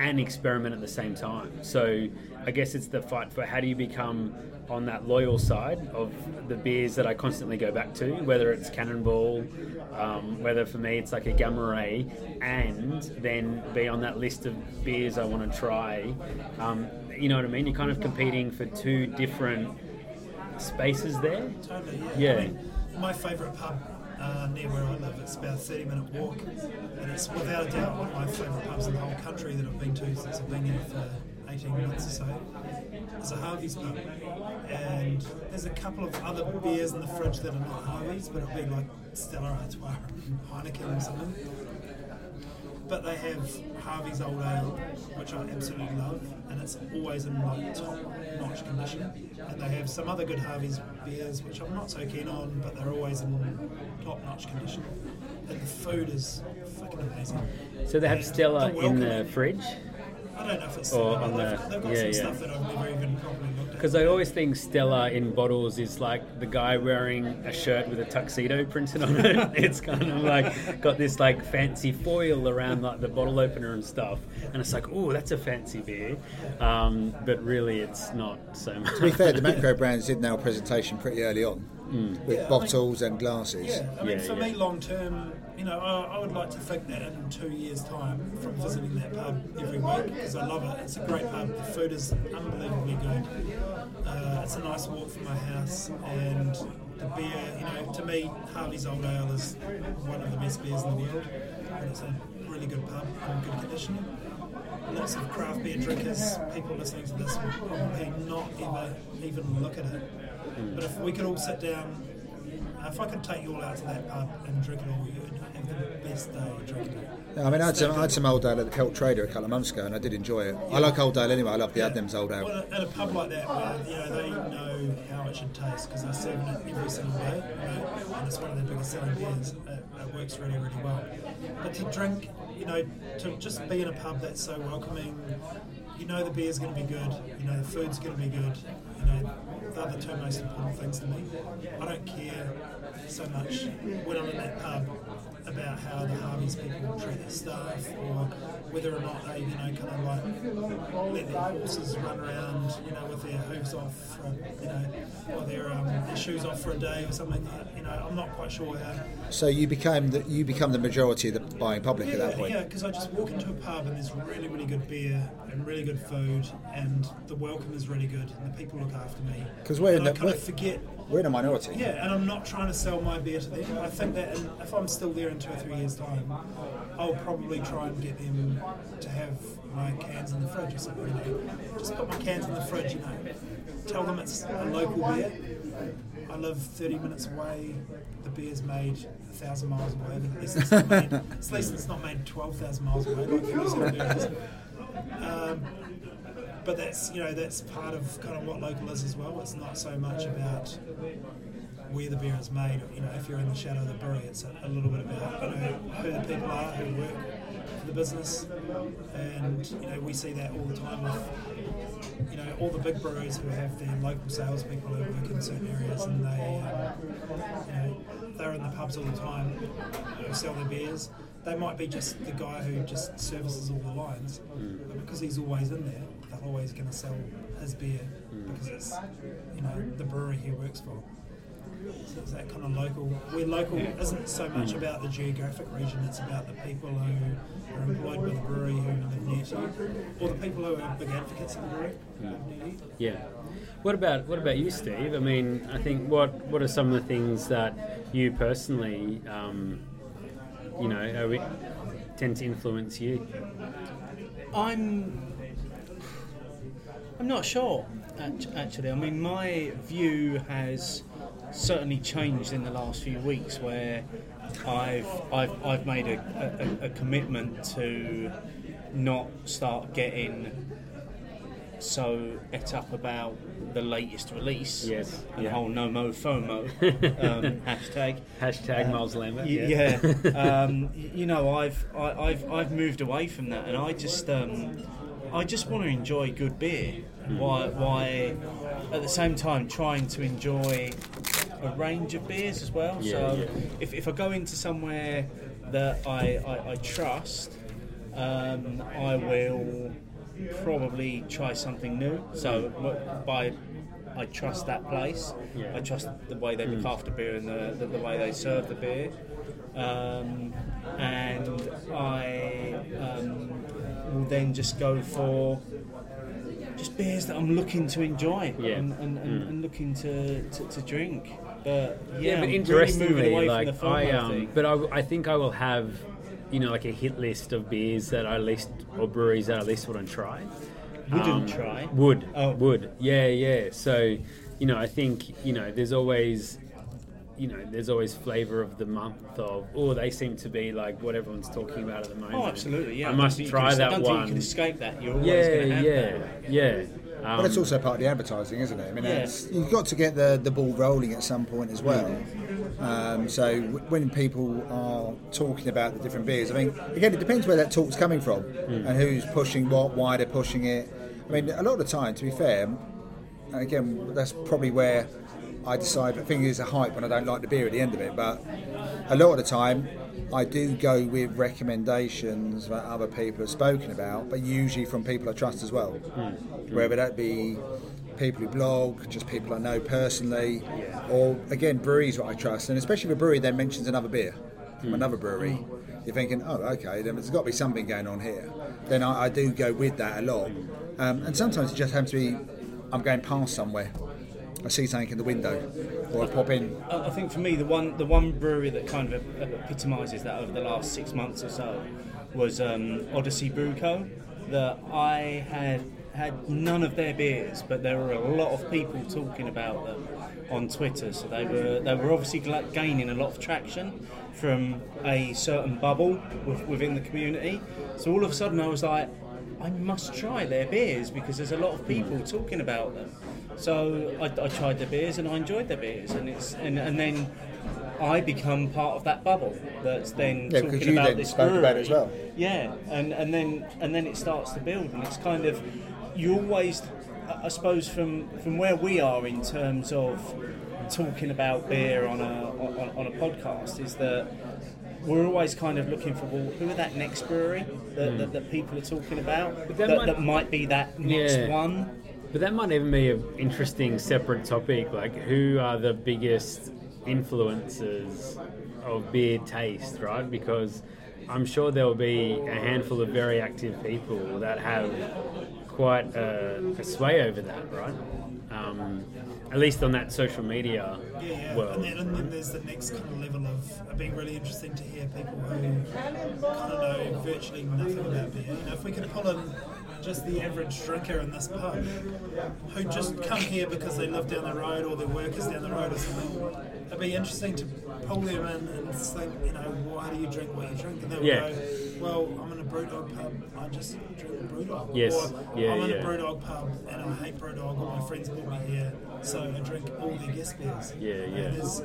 and experiment at the same time. So I guess it's the fight for how do you become on that loyal side of the beers that I constantly go back to, whether it's Cannonball, um, whether for me it's like a Gamma Ray, and then be on that list of beers I want to try. Um, you know what I mean? You're kind of competing for two different spaces there. Totally, yeah. Yeah. I mean, my favourite pub uh, near where I live, it's about a 30 minute walk, and it's without a doubt one of my favourite pubs in the whole country that I've been to since I've been here for 18 months or so. It's a Harvey's pub, and there's a couple of other beers in the fridge that are not Harvey's, but it'll be like Stella Artois Heineken or something. But they have Harvey's Old Ale, which I absolutely love, and it's always in like top notch condition. And they have some other good Harvey's beers, which I'm not so keen on, but they're always in top notch condition. And the food is fucking amazing. So they have And Stella the in the fridge. I don't know if it's or Stella, on they've, the- they've got yeah, some yeah. stuff that I've never even properly looked at. Because I always think Stella in bottles is like the guy wearing a shirt with a tuxedo printed on it. it's kind of like got this like fancy foil around like the bottle opener and stuff, and it's like, oh, that's a fancy beer, um, but really it's not so much. To be fair, the macro brands did nail presentation pretty early on with Yeah, I bottles and glasses. Yeah, I mean, Yeah, for yeah. me, long term, you know, I, I would like to think that in two years' time, from visiting that pub every week, because I love it. It's a great pub. The food is unbelievably good. Uh, it's a nice walk from my house, and the beer, you know, to me, Harvey's Old Ale is one of the best beers in the world, and it's a really good pub in good condition. Lots of craft beer drinkers, people listening to this will probably not ever even look at it. But if we could all sit down, if I could take you all out to that pub and drink it all, you'd day drinking. I mean, I had, some, I had some Old Ale at the Celt Trader a couple of months ago, and I did enjoy it. I like Old Ale anyway. I love the Adnams Old Ale. Well, at a pub like that, where you know they know how it should taste because they're serving it every single day, you know, and it's one of their biggest selling beers. Uh, it, it works really, really well. But to drink, you know, to just be in a pub that's so welcoming, you know the beer's going to be good, you know the food's going to be good, you know they're the two most important things to me. I don't care so much when I'm in that pub about how the Harvey's people treat their staff or whether or not they, you know, kind of like let their horses run around, you know, with their hooves off, for, you know, or their, um, their shoes off for a day or something. You know, I'm not quite sure how. So you became the, you become the majority of the buying public at that point. yeah, because I just walk into a pub and there's really, really good beer and really good food, and the welcome is really good, and the people look after me. Because we're in and I the- kind of forget We're in a minority. Yeah, and I'm not trying to sell my beer to them. I think that if I'm still there in two or three years' time, I'll probably try and get them to have my cans in the fridge or something. Just put my cans in the fridge. You know, tell them it's a local beer. I live 30 minutes away. The beer's made a thousand miles away. At least it's not made. It's not made 12,000 miles away. Like. Um, but that's you know that's part of kind of what local is as well. It's not so much about where the beer is made. You know, if you're in the shadow of the brewery, it's a, a little bit about you know who the people are who work for the business, and you know we see that all the time with you know all the big breweries who have their local salespeople who work in certain areas, and they um, you know they're in the pubs all the time who sell their beers. They might be just the guy who just services all the lines, but mm. because he's always in there, they're always going to sell his beer mm. because it's you know the brewery he works for. So it's that kind of local. Where local isn't so much mm. about the geographic region; it's about the people who are employed by the brewery who live near to you, or the people who are big advocates of the brewery who live near you. Yeah. What about what about you, Steve? I mean, I think what what are some of the things that you personally, um, you know, we, tend to influence you? I'm I'm not sure actually. I mean, my view has certainly changed in the last few weeks, where I've I've, I've made a, a, a commitment to not start getting so et up about the latest release. Yes, And yeah. the whole no mo FOMO um, hashtag. Hashtag Miles Lambert. Y- Yeah, um, you know, I've I, I've I've moved away from that, and I just um, I just want to enjoy good beer. Why why at the same time trying to enjoy a range of beers as well. Yeah, so yeah. if, if I go into somewhere that I I, I trust, um, I will probably try something new. So by I trust that place. Yeah. I trust the way they look after beer and the, the, the way they serve the beer. Um, and I um, will then just go for just beers that I'm looking to enjoy Yeah. and, and, and, and looking to, to, to drink. But yeah, Yeah, but I'm really interestingly, like I um, but I, I think I will have, you know, like a hit list of beers that I least or breweries that I least wouldn't try. Wouldn't um, try? Would. Oh. Would. Yeah, yeah. So, you know, I think you know, there's always. You know, there's always flavour of the month of, oh, they seem to be like what everyone's talking about at the oh, moment. Oh, absolutely. Yeah, I must try that one. think you can escape that. You're always yeah, going to have yeah, that. yeah. Um, But it's also part of the advertising, isn't it? I mean, Yeah. it's, you've got to get the, the ball rolling at some point as well. Um, so w- when people are talking about the different beers, I mean, again, it depends where that talk's coming from and who's pushing what, why they're pushing it. I mean, a lot of the time, to be fair, again, that's probably where I decide. I think there's a hype when I don't like the beer at the end of it, but a lot of the time, I do go with recommendations that other people have spoken about, but usually from people I trust as well. Whether that be people who blog, just people I know personally, or again, breweries that I trust, and especially if a brewery then mentions another beer from another brewery. You're thinking, oh, okay, then there's got to be something going on here. Then I, I do go with that a lot, um, and sometimes it just happens to be I'm going past somewhere, I see something in the window, or I pop in. I think for me, the one the one brewery that kind of epitomises that over the last six months or so was um, Odyssey Brew Co. that I had had none of their beers, but there were a lot of people talking about them on Twitter. So they were they were obviously gaining a lot of traction from a certain bubble within the community. So all of a sudden, I was like, I must try their beers because there's a lot of people talking about them. So I, I tried their beers and I enjoyed their beers, and it's and, and then. I become part of that bubble that's then Yeah, talking you about then this spoke about it as brewery. well. Yeah, and, and then and then it starts to build, and it's kind of you always, I suppose, from from where we are in terms of talking about beer on a on, on a podcast, is that we're always kind of looking for well, who are that next brewery that, hmm. that, that people are talking about that, that that, might- might be that next Yeah. one. But that might even be an interesting separate topic. Like, who are the biggest influencers of beer taste, right? Because I'm sure there will be a handful of very active people that have quite a, a sway over that, right? Um, at least on that social media Yeah, yeah. world. And then, and then there's the next kind of level of it being really interesting to hear people who kind of know virtually nothing about beer. You know, if we could pull in just the average drinker in this pub who just come here because they live down the road or their work is down the road or something, it'd be interesting to pull them in and think, you know, why do you drink what you drink? And they'll Yeah. go, well, I'm in a Brewdog pub, I just drink Brewdog. Yes. Or Yeah, I'm in yeah. a Brewdog pub and I hate Brewdog, all my friends brought me here, so I drink all their guest beers. Yeah, And yeah. There's,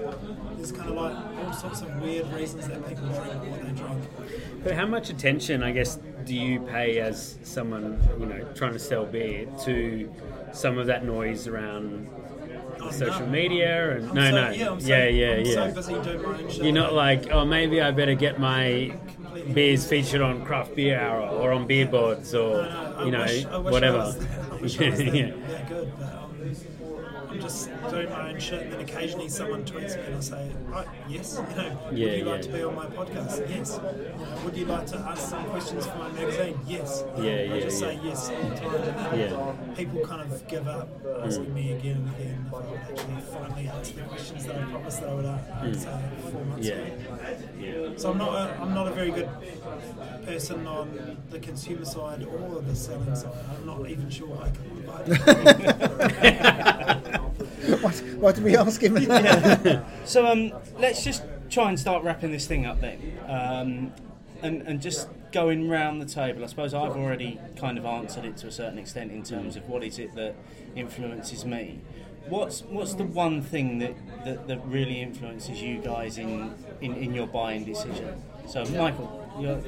there's kind of like all sorts of weird reasons that people drink what they drink. But how much attention, I guess, do you pay as someone, you know, trying to sell beer to some of that noise around Oh, social no. media and I'm no, so, no, Yeah, I'm so, yeah, yeah, yeah. so busy doing my own shit. You're not like, oh, maybe I better get my beers featured on Craft Beer Hour or on Beer Boards or No, no, you know wish, whatever. I was, I wish I was that, yeah. good, but um, I'm just doing my own shit, and then occasionally someone tweets me and I say, right, yes, you know, would Yeah, you like yeah. to be on my podcast? Yes. You would you like to ask some questions for my magazine? Yes. You know, Yeah, I just say yes all the time, and Yeah. people kind of give up asking mm. me again and again if I would actually finally answer the questions that I promised that I would answer mm. uh, four months Yeah. ago. yeah. So I'm not a, I'm not a very good person on the consumer side or the selling side. I'm not even sure I can provide. What, what did we ask him? So um, let's just try and start wrapping this thing up then, um, and and just going round the table. I suppose I've already kind of answered it to a certain extent in terms of what is it that influences me. What's what's the one thing that, that, that really influences you guys in, in, in your buying decision? So Michael, you're,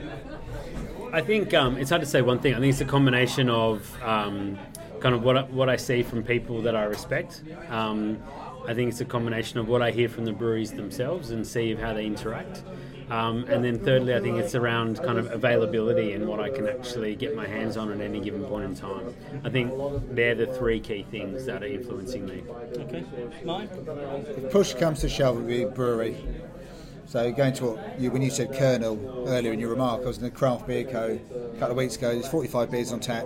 I think um, it's hard to say one thing. I think it's a combination of um, kind of what I, what I see from people that I respect. Um, I think it's a combination of what I hear from the breweries themselves and see of how they interact. Um, and then thirdly, I think it's around kind of availability and what I can actually get my hands on at any given point in time. I think they're the three key things that are influencing me. okay, Mike. Push comes to shove with the brewery. So going to what you when you said Kernel earlier in your remark, I was in the craft beer co a couple of weeks ago. There's 45 beers on tap.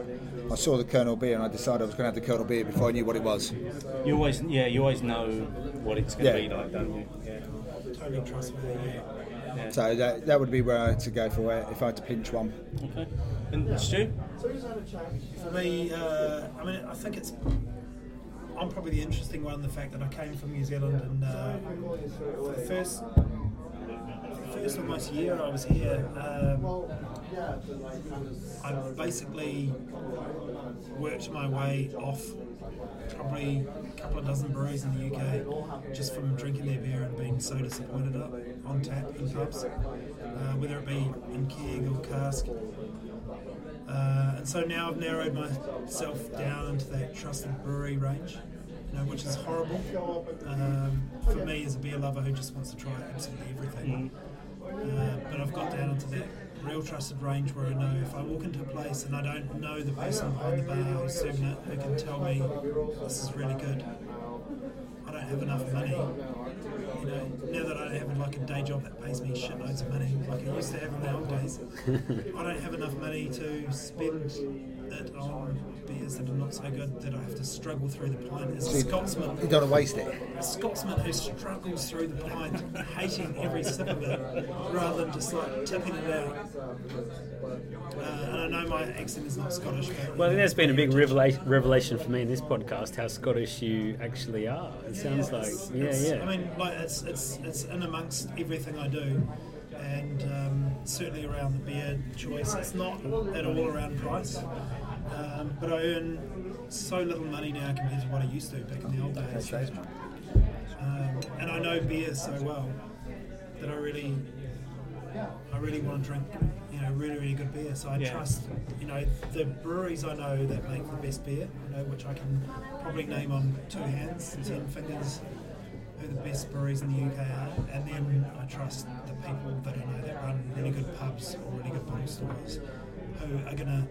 I saw the Kernel beer and I decided I was going to have the Kernel beer before I knew what it was. You always yeah, you always know what it's going to Yeah. be like, don't you? Yeah. totally trustworthy. Yeah. So that, that would be where I had to go for it if I had to pinch one. Okay. And Stu? For me, uh, I mean, I think it's. I'm probably the interesting one. The fact that I came from New Zealand and uh, for the first, the first almost year I was here, um, I basically worked my way off probably a couple of dozen breweries in the UK just from drinking their beer and being so disappointed up on tap in pubs, uh, whether it be in keg or cask. Uh, and so now I've narrowed myself down into that trusted brewery range, you know, which is horrible um, for me as a beer lover who just wants to try absolutely everything. Uh, but I've got down into that real trusted range where I know if I walk into a place and I don't know the person behind the bar who's serving it who can tell me this is really good, I don't have enough money. You know, now that I have like a day job that pays me shitloads of money like I used to have in the old days, I don't have enough money to spend it on beers that are not so good that I have to struggle through the pint. As a Scotsman. You don't want to waste it. a Scotsman who struggles through the pint, hating every sip of it, rather than just like tipping it out. Uh, and I know my accent is not Scottish, but Well, I think that's been a big revelation, revelation for me in this podcast how Scottish you actually are. It sounds like, It's- yeah, it's- yeah. I mean, like it's it's it's in amongst everything I do, and um, certainly around the beer choice. It's not at all around price, um, but I earn so little money now compared to what I used to back in the old days. Um, and I know beer so well that I really, I really want to drink, you know, really really good beer. So I Yeah. trust, you know, the breweries I know that make the best beer. You know, which I can probably name on two hands, ten fingers. Who the best breweries in the UK are, and then I trust the people that I know that run really good pubs or really good bottle stores, who are going to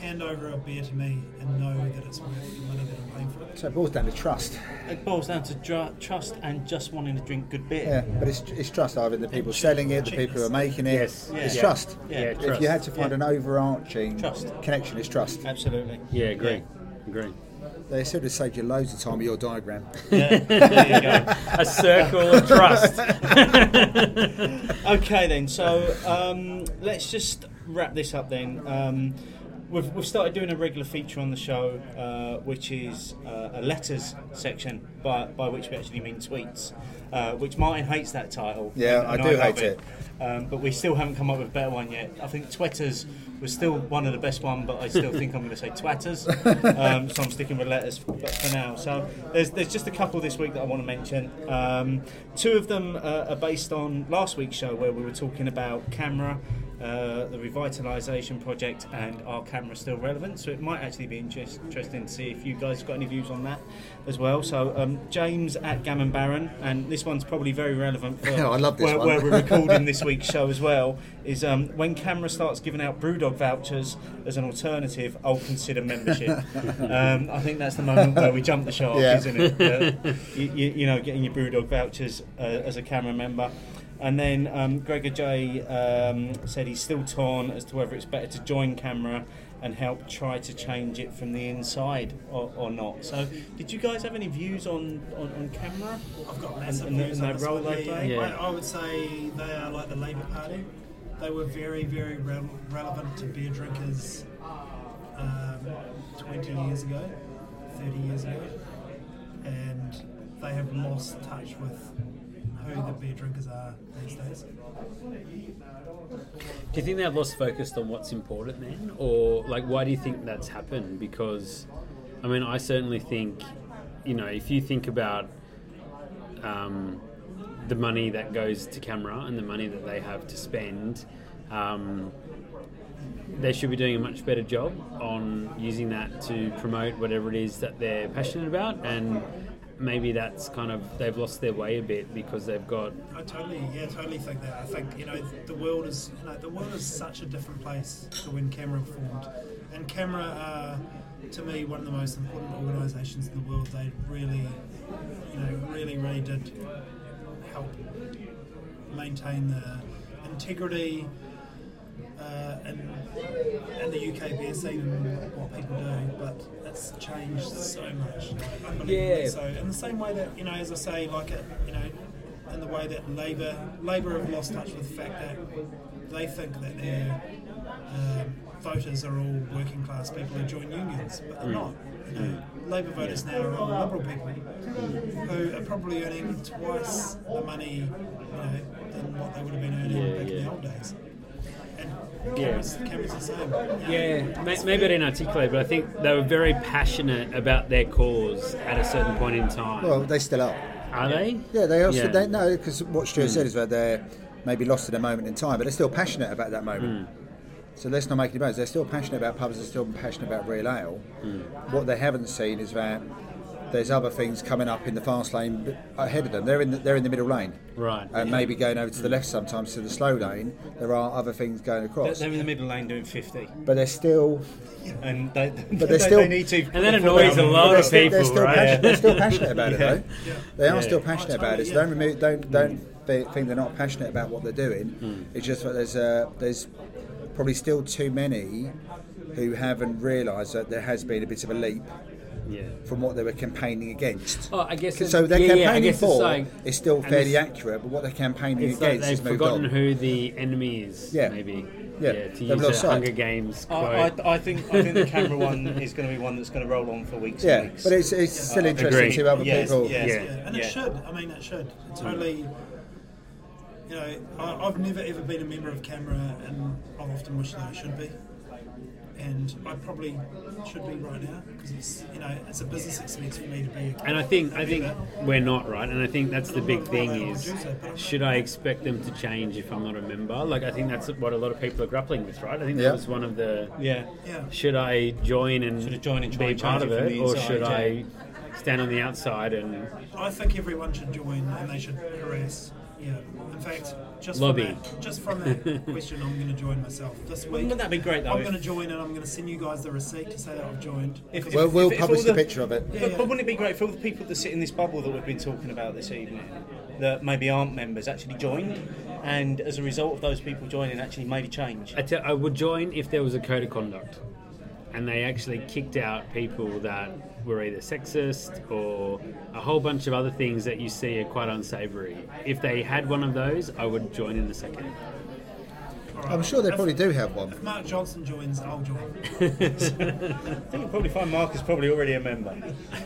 hand over a beer to me and know that it's worth the money that I'm paying for it. So it boils down to trust. It boils down to dr- trust and just wanting to drink good beer. Yeah, but it's, it's trust either in the people selling it, the people who are making it. Yes. It's Yeah. trust. Yeah, Yeah, If you had to find Yeah. an overarching Trust. connection, it's trust. Absolutely. Yeah, agree. Agree. They should have saved you loads of time with your diagram. Yeah, there you go. A circle of trust. Okay, then. So um, let's just wrap this up then. Um, we've, we've started doing a regular feature on the show, uh, which is uh, a letters section, by, by which we actually mean tweets. Uh, which Martin hates that title. Yeah, and- I do love hate it. Um, but we still haven't come up with a better one yet. I think Twetters was still one of the best one, but I still think I'm going to say Twatters. Um, so I'm sticking with letters for, for now. So there's there's just a couple this week that I want to mention. Um, two of them uh, are based on last week's show where we were talking about CAMRA. Uh, the revitalisation project and are CAMRAs still relevant? So it might actually be interest, interesting to see if you guys got any views on that as well. So um, James at Gammon Baron, and this one's probably very relevant for I love this where, one. where we're recording this week's show as well. Is um, when CAMRA starts giving out BrewDog vouchers as an alternative, I'll consider membership. um, I think that's the moment where we jump the shark, Yeah. isn't it? Uh, you, you, you know, getting your BrewDog vouchers uh, as a CAMRA member. And then um, Gregor J um, said he's still torn as to whether it's better to join CAMRA and help try to change it from the inside or, or not. So, did you guys have any views on, on, on CAMRA? I've got massive And- and views the- on and this the role they play? yeah. I, I would say they are like the Labour Party. They were very, very rel- relevant to beer drinkers um, 20 years ago, 30 years ago, and they have lost touch with who the beer drinkers are these days. Do you think they've lost focus on what's important then? Or, like, why do you think that's happened? Because, I mean, I certainly think, you know, if you think about um, the money that goes to CAMRA and the money that they have to spend, um, they should be doing a much better job on using that to promote whatever it is that they're passionate about. And maybe that's kind of, they've lost their way a bit because they've got I totally, yeah, totally think that. I think you know the world is, you know, the world is such a different place to when CAMRA formed, and CAMRA are, to me, one of the most important organisations in the world. They really, you know, really, really did help maintain the integrity uh, in, in the UK beer scene and what people do, but it's changed so much. Yeah. So in the same way that you know, as I say, like it, you know, in the way that Labour Labour have lost touch with the fact that they think that their um, voters are all working class people who join unions, but they're not. You know, Labour voters now are all Liberal people who are probably earning twice the money, you know, than what they would have been earning Yeah, back in the old days. And Yeah. CAMRA's, CAMRA's the same. Yeah, maybe I didn't articulate, but I think they were very passionate about their cause at a certain point in time. Well, they still are. Are they? Yeah, they also Yeah. they know because what Stuart hmm. said is that they're maybe lost at a moment in time, but they're still passionate about that moment. Hmm. So let's not make any bones. They're still passionate about pubs. They're still passionate about real ale. Hmm. What they haven't seen is that there's other things coming up in the fast lane ahead of them. They're in the, they're in the middle lane, Right. and maybe going over to the left sometimes to the slow lane. There are other things going across, they're in the middle lane doing 50, but they're still and they, they're they, still- they need to. And that annoys a lot they're of still, people, they're still, right? passionate, they're still passionate about it though. They are Yeah. still passionate about it. So totally, don't remove, don't don't th- think they're not passionate about what they're doing. It's just that there's uh, there's probably still too many who haven't realised that there has been a bit of a leap Yeah. from what they were campaigning against. Oh, I guess. so it- they're yeah, yeah, campaigning guess it's for like- is still fairly accurate, but what they're campaigning It's like against they've has forgotten on. who the enemy is. Yeah. Maybe. Yeah, to they've use lost a sight. Hunger Games quote. I, I, I think I think the CAMRA one is going to be one that's going to roll on for weeks Yeah, and weeks. but it's, it's still Uh, interesting agree. to other Yes, people. yes. Yeah. Yeah, and Yeah. it should. I mean, it should. It totally. You know, I, I've never ever been a member of CAMRA, and I've often wished that I should be. And I probably should be right now because it's you know it's a business expense for me to be. And I think I think member. we're not right, and I think that's the big thing is I'll do so, but- should I expect them to change if I'm not a member? Like I think that's what a lot of people are grappling with, right? I think Yeah. that was one of the yeah. Yeah. should I join and Should I join and be part of it from it, the or should. I stand on the outside and I think everyone should join and they should harass. Yeah. In fact, just Lobby. From that, just from that question, I'm going to join myself this week. Wouldn't that be great though? I'm going to join and I'm going to send you guys the receipt to say that I've joined. if- Well, if- we'll if- if publish all the picture of it. Yeah, But, yeah. but wouldn't it be great for all the people that sit in this bubble that we've been talking about this evening, that maybe aren't members, actually joined, and as a result of those people joining, actually made a change? I, tell, I would join if there was a code of conduct, and they actually kicked out people that were either sexist or a whole bunch of other things that you see are quite unsavoury. If they had one of those, I would join in a second. I'm sure they probably do have one. If Mark Johnson joins, I'll join. I think you'll probably find Mark is probably already a member.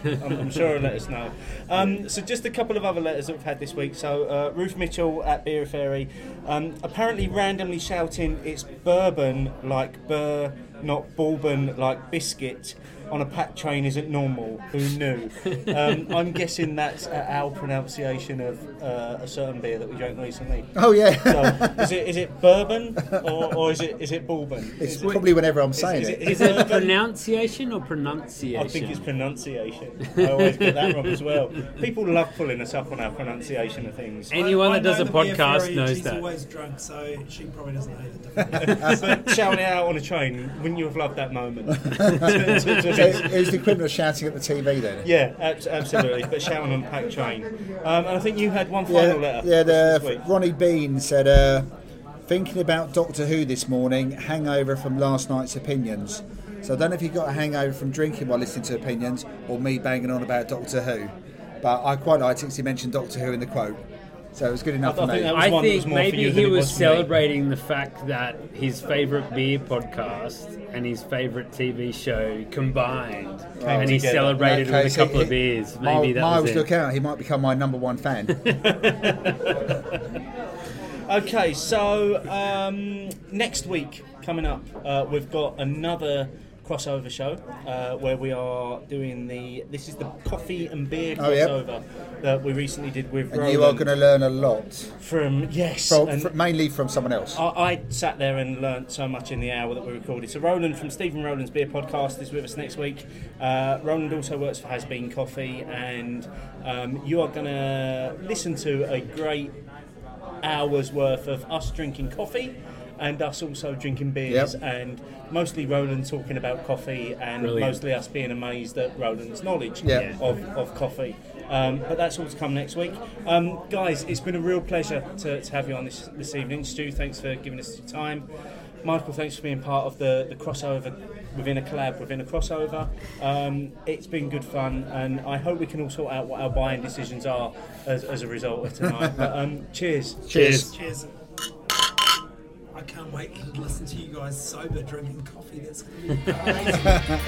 I'm, I'm sure he'll let us know. Um, so just a couple of other letters that we've had this week. So uh, Ruth Mitchell at Beer Fairy, um, apparently randomly shouting it's bourbon like burr, not bourbon like biscuit. On a pack train isn't normal. Who knew? Um, I'm guessing that's uh, our pronunciation of uh, a certain beer that we drank recently. Oh yeah, So is it is it bourbon or, or is it is it bourbon? it's Is it- probably whenever I'm saying is it. it- Is it pronunciation or pronunciation? I think it's pronunciation. I always get that wrong as well. People love pulling us up on our pronunciation of things. Anyone I- I that does a podcast fairy, knows she's that. always drunk, so she probably doesn't know the difference. but shouting it out on a train, wouldn't you have loved that moment? To- to- to- So it was the equivalent of shouting at the TV then. yeah, absolutely. But shouting on a packed train. Um, and I think you had one Yeah, final letter. yeah. The. Ronnie Bean said, uh, "Thinking about Doctor Who this morning. Hangover from last night's opinions. So I don't know if you got a hangover from drinking while listening to opinions, or me banging on about Doctor Who. But I quite liked it because he mentioned Doctor Who in the quote, so it was good enough I for think me. that was I one that was think maybe he was, was celebrating the fact that his favourite beer podcast and his favourite TV show combined, and he together. celebrated In with a couple he- of beers. he- Maybe that Miles, was it. look out! He might become my number one fan. Okay, so um, next week coming up, uh, we've got another crossover show uh, where we are doing the. This is the coffee and beer Oh, yep. crossover that we recently did with and Roland you are going to learn a lot, from yes, from, and fr- mainly from someone else. I, I sat there and learnt so much in the hour that we recorded. So Roland from Stephen Roland's Beer Podcast is with us next week. Uh, Roland also works for Has Bean Coffee, and um, you are going to listen to a great hours worth of us drinking coffee and us also drinking beers Yep. and mostly Roland talking about coffee and Brilliant. mostly us being amazed at Roland's knowledge Yeah. of, of coffee. Um, but that's all to come next week. Um, guys, it's been a real pleasure to, to have you on this, this evening. Stu, thanks for giving us your time. Michael, thanks for being part of the, the crossover within a collab, within a crossover. Um, it's been good fun, and I hope we can all sort out what our buying decisions are as, as a result of tonight. but um, cheers. Cheers. Cheers. I can't wait to listen to you guys sober drinking coffee. That's going to be amazing.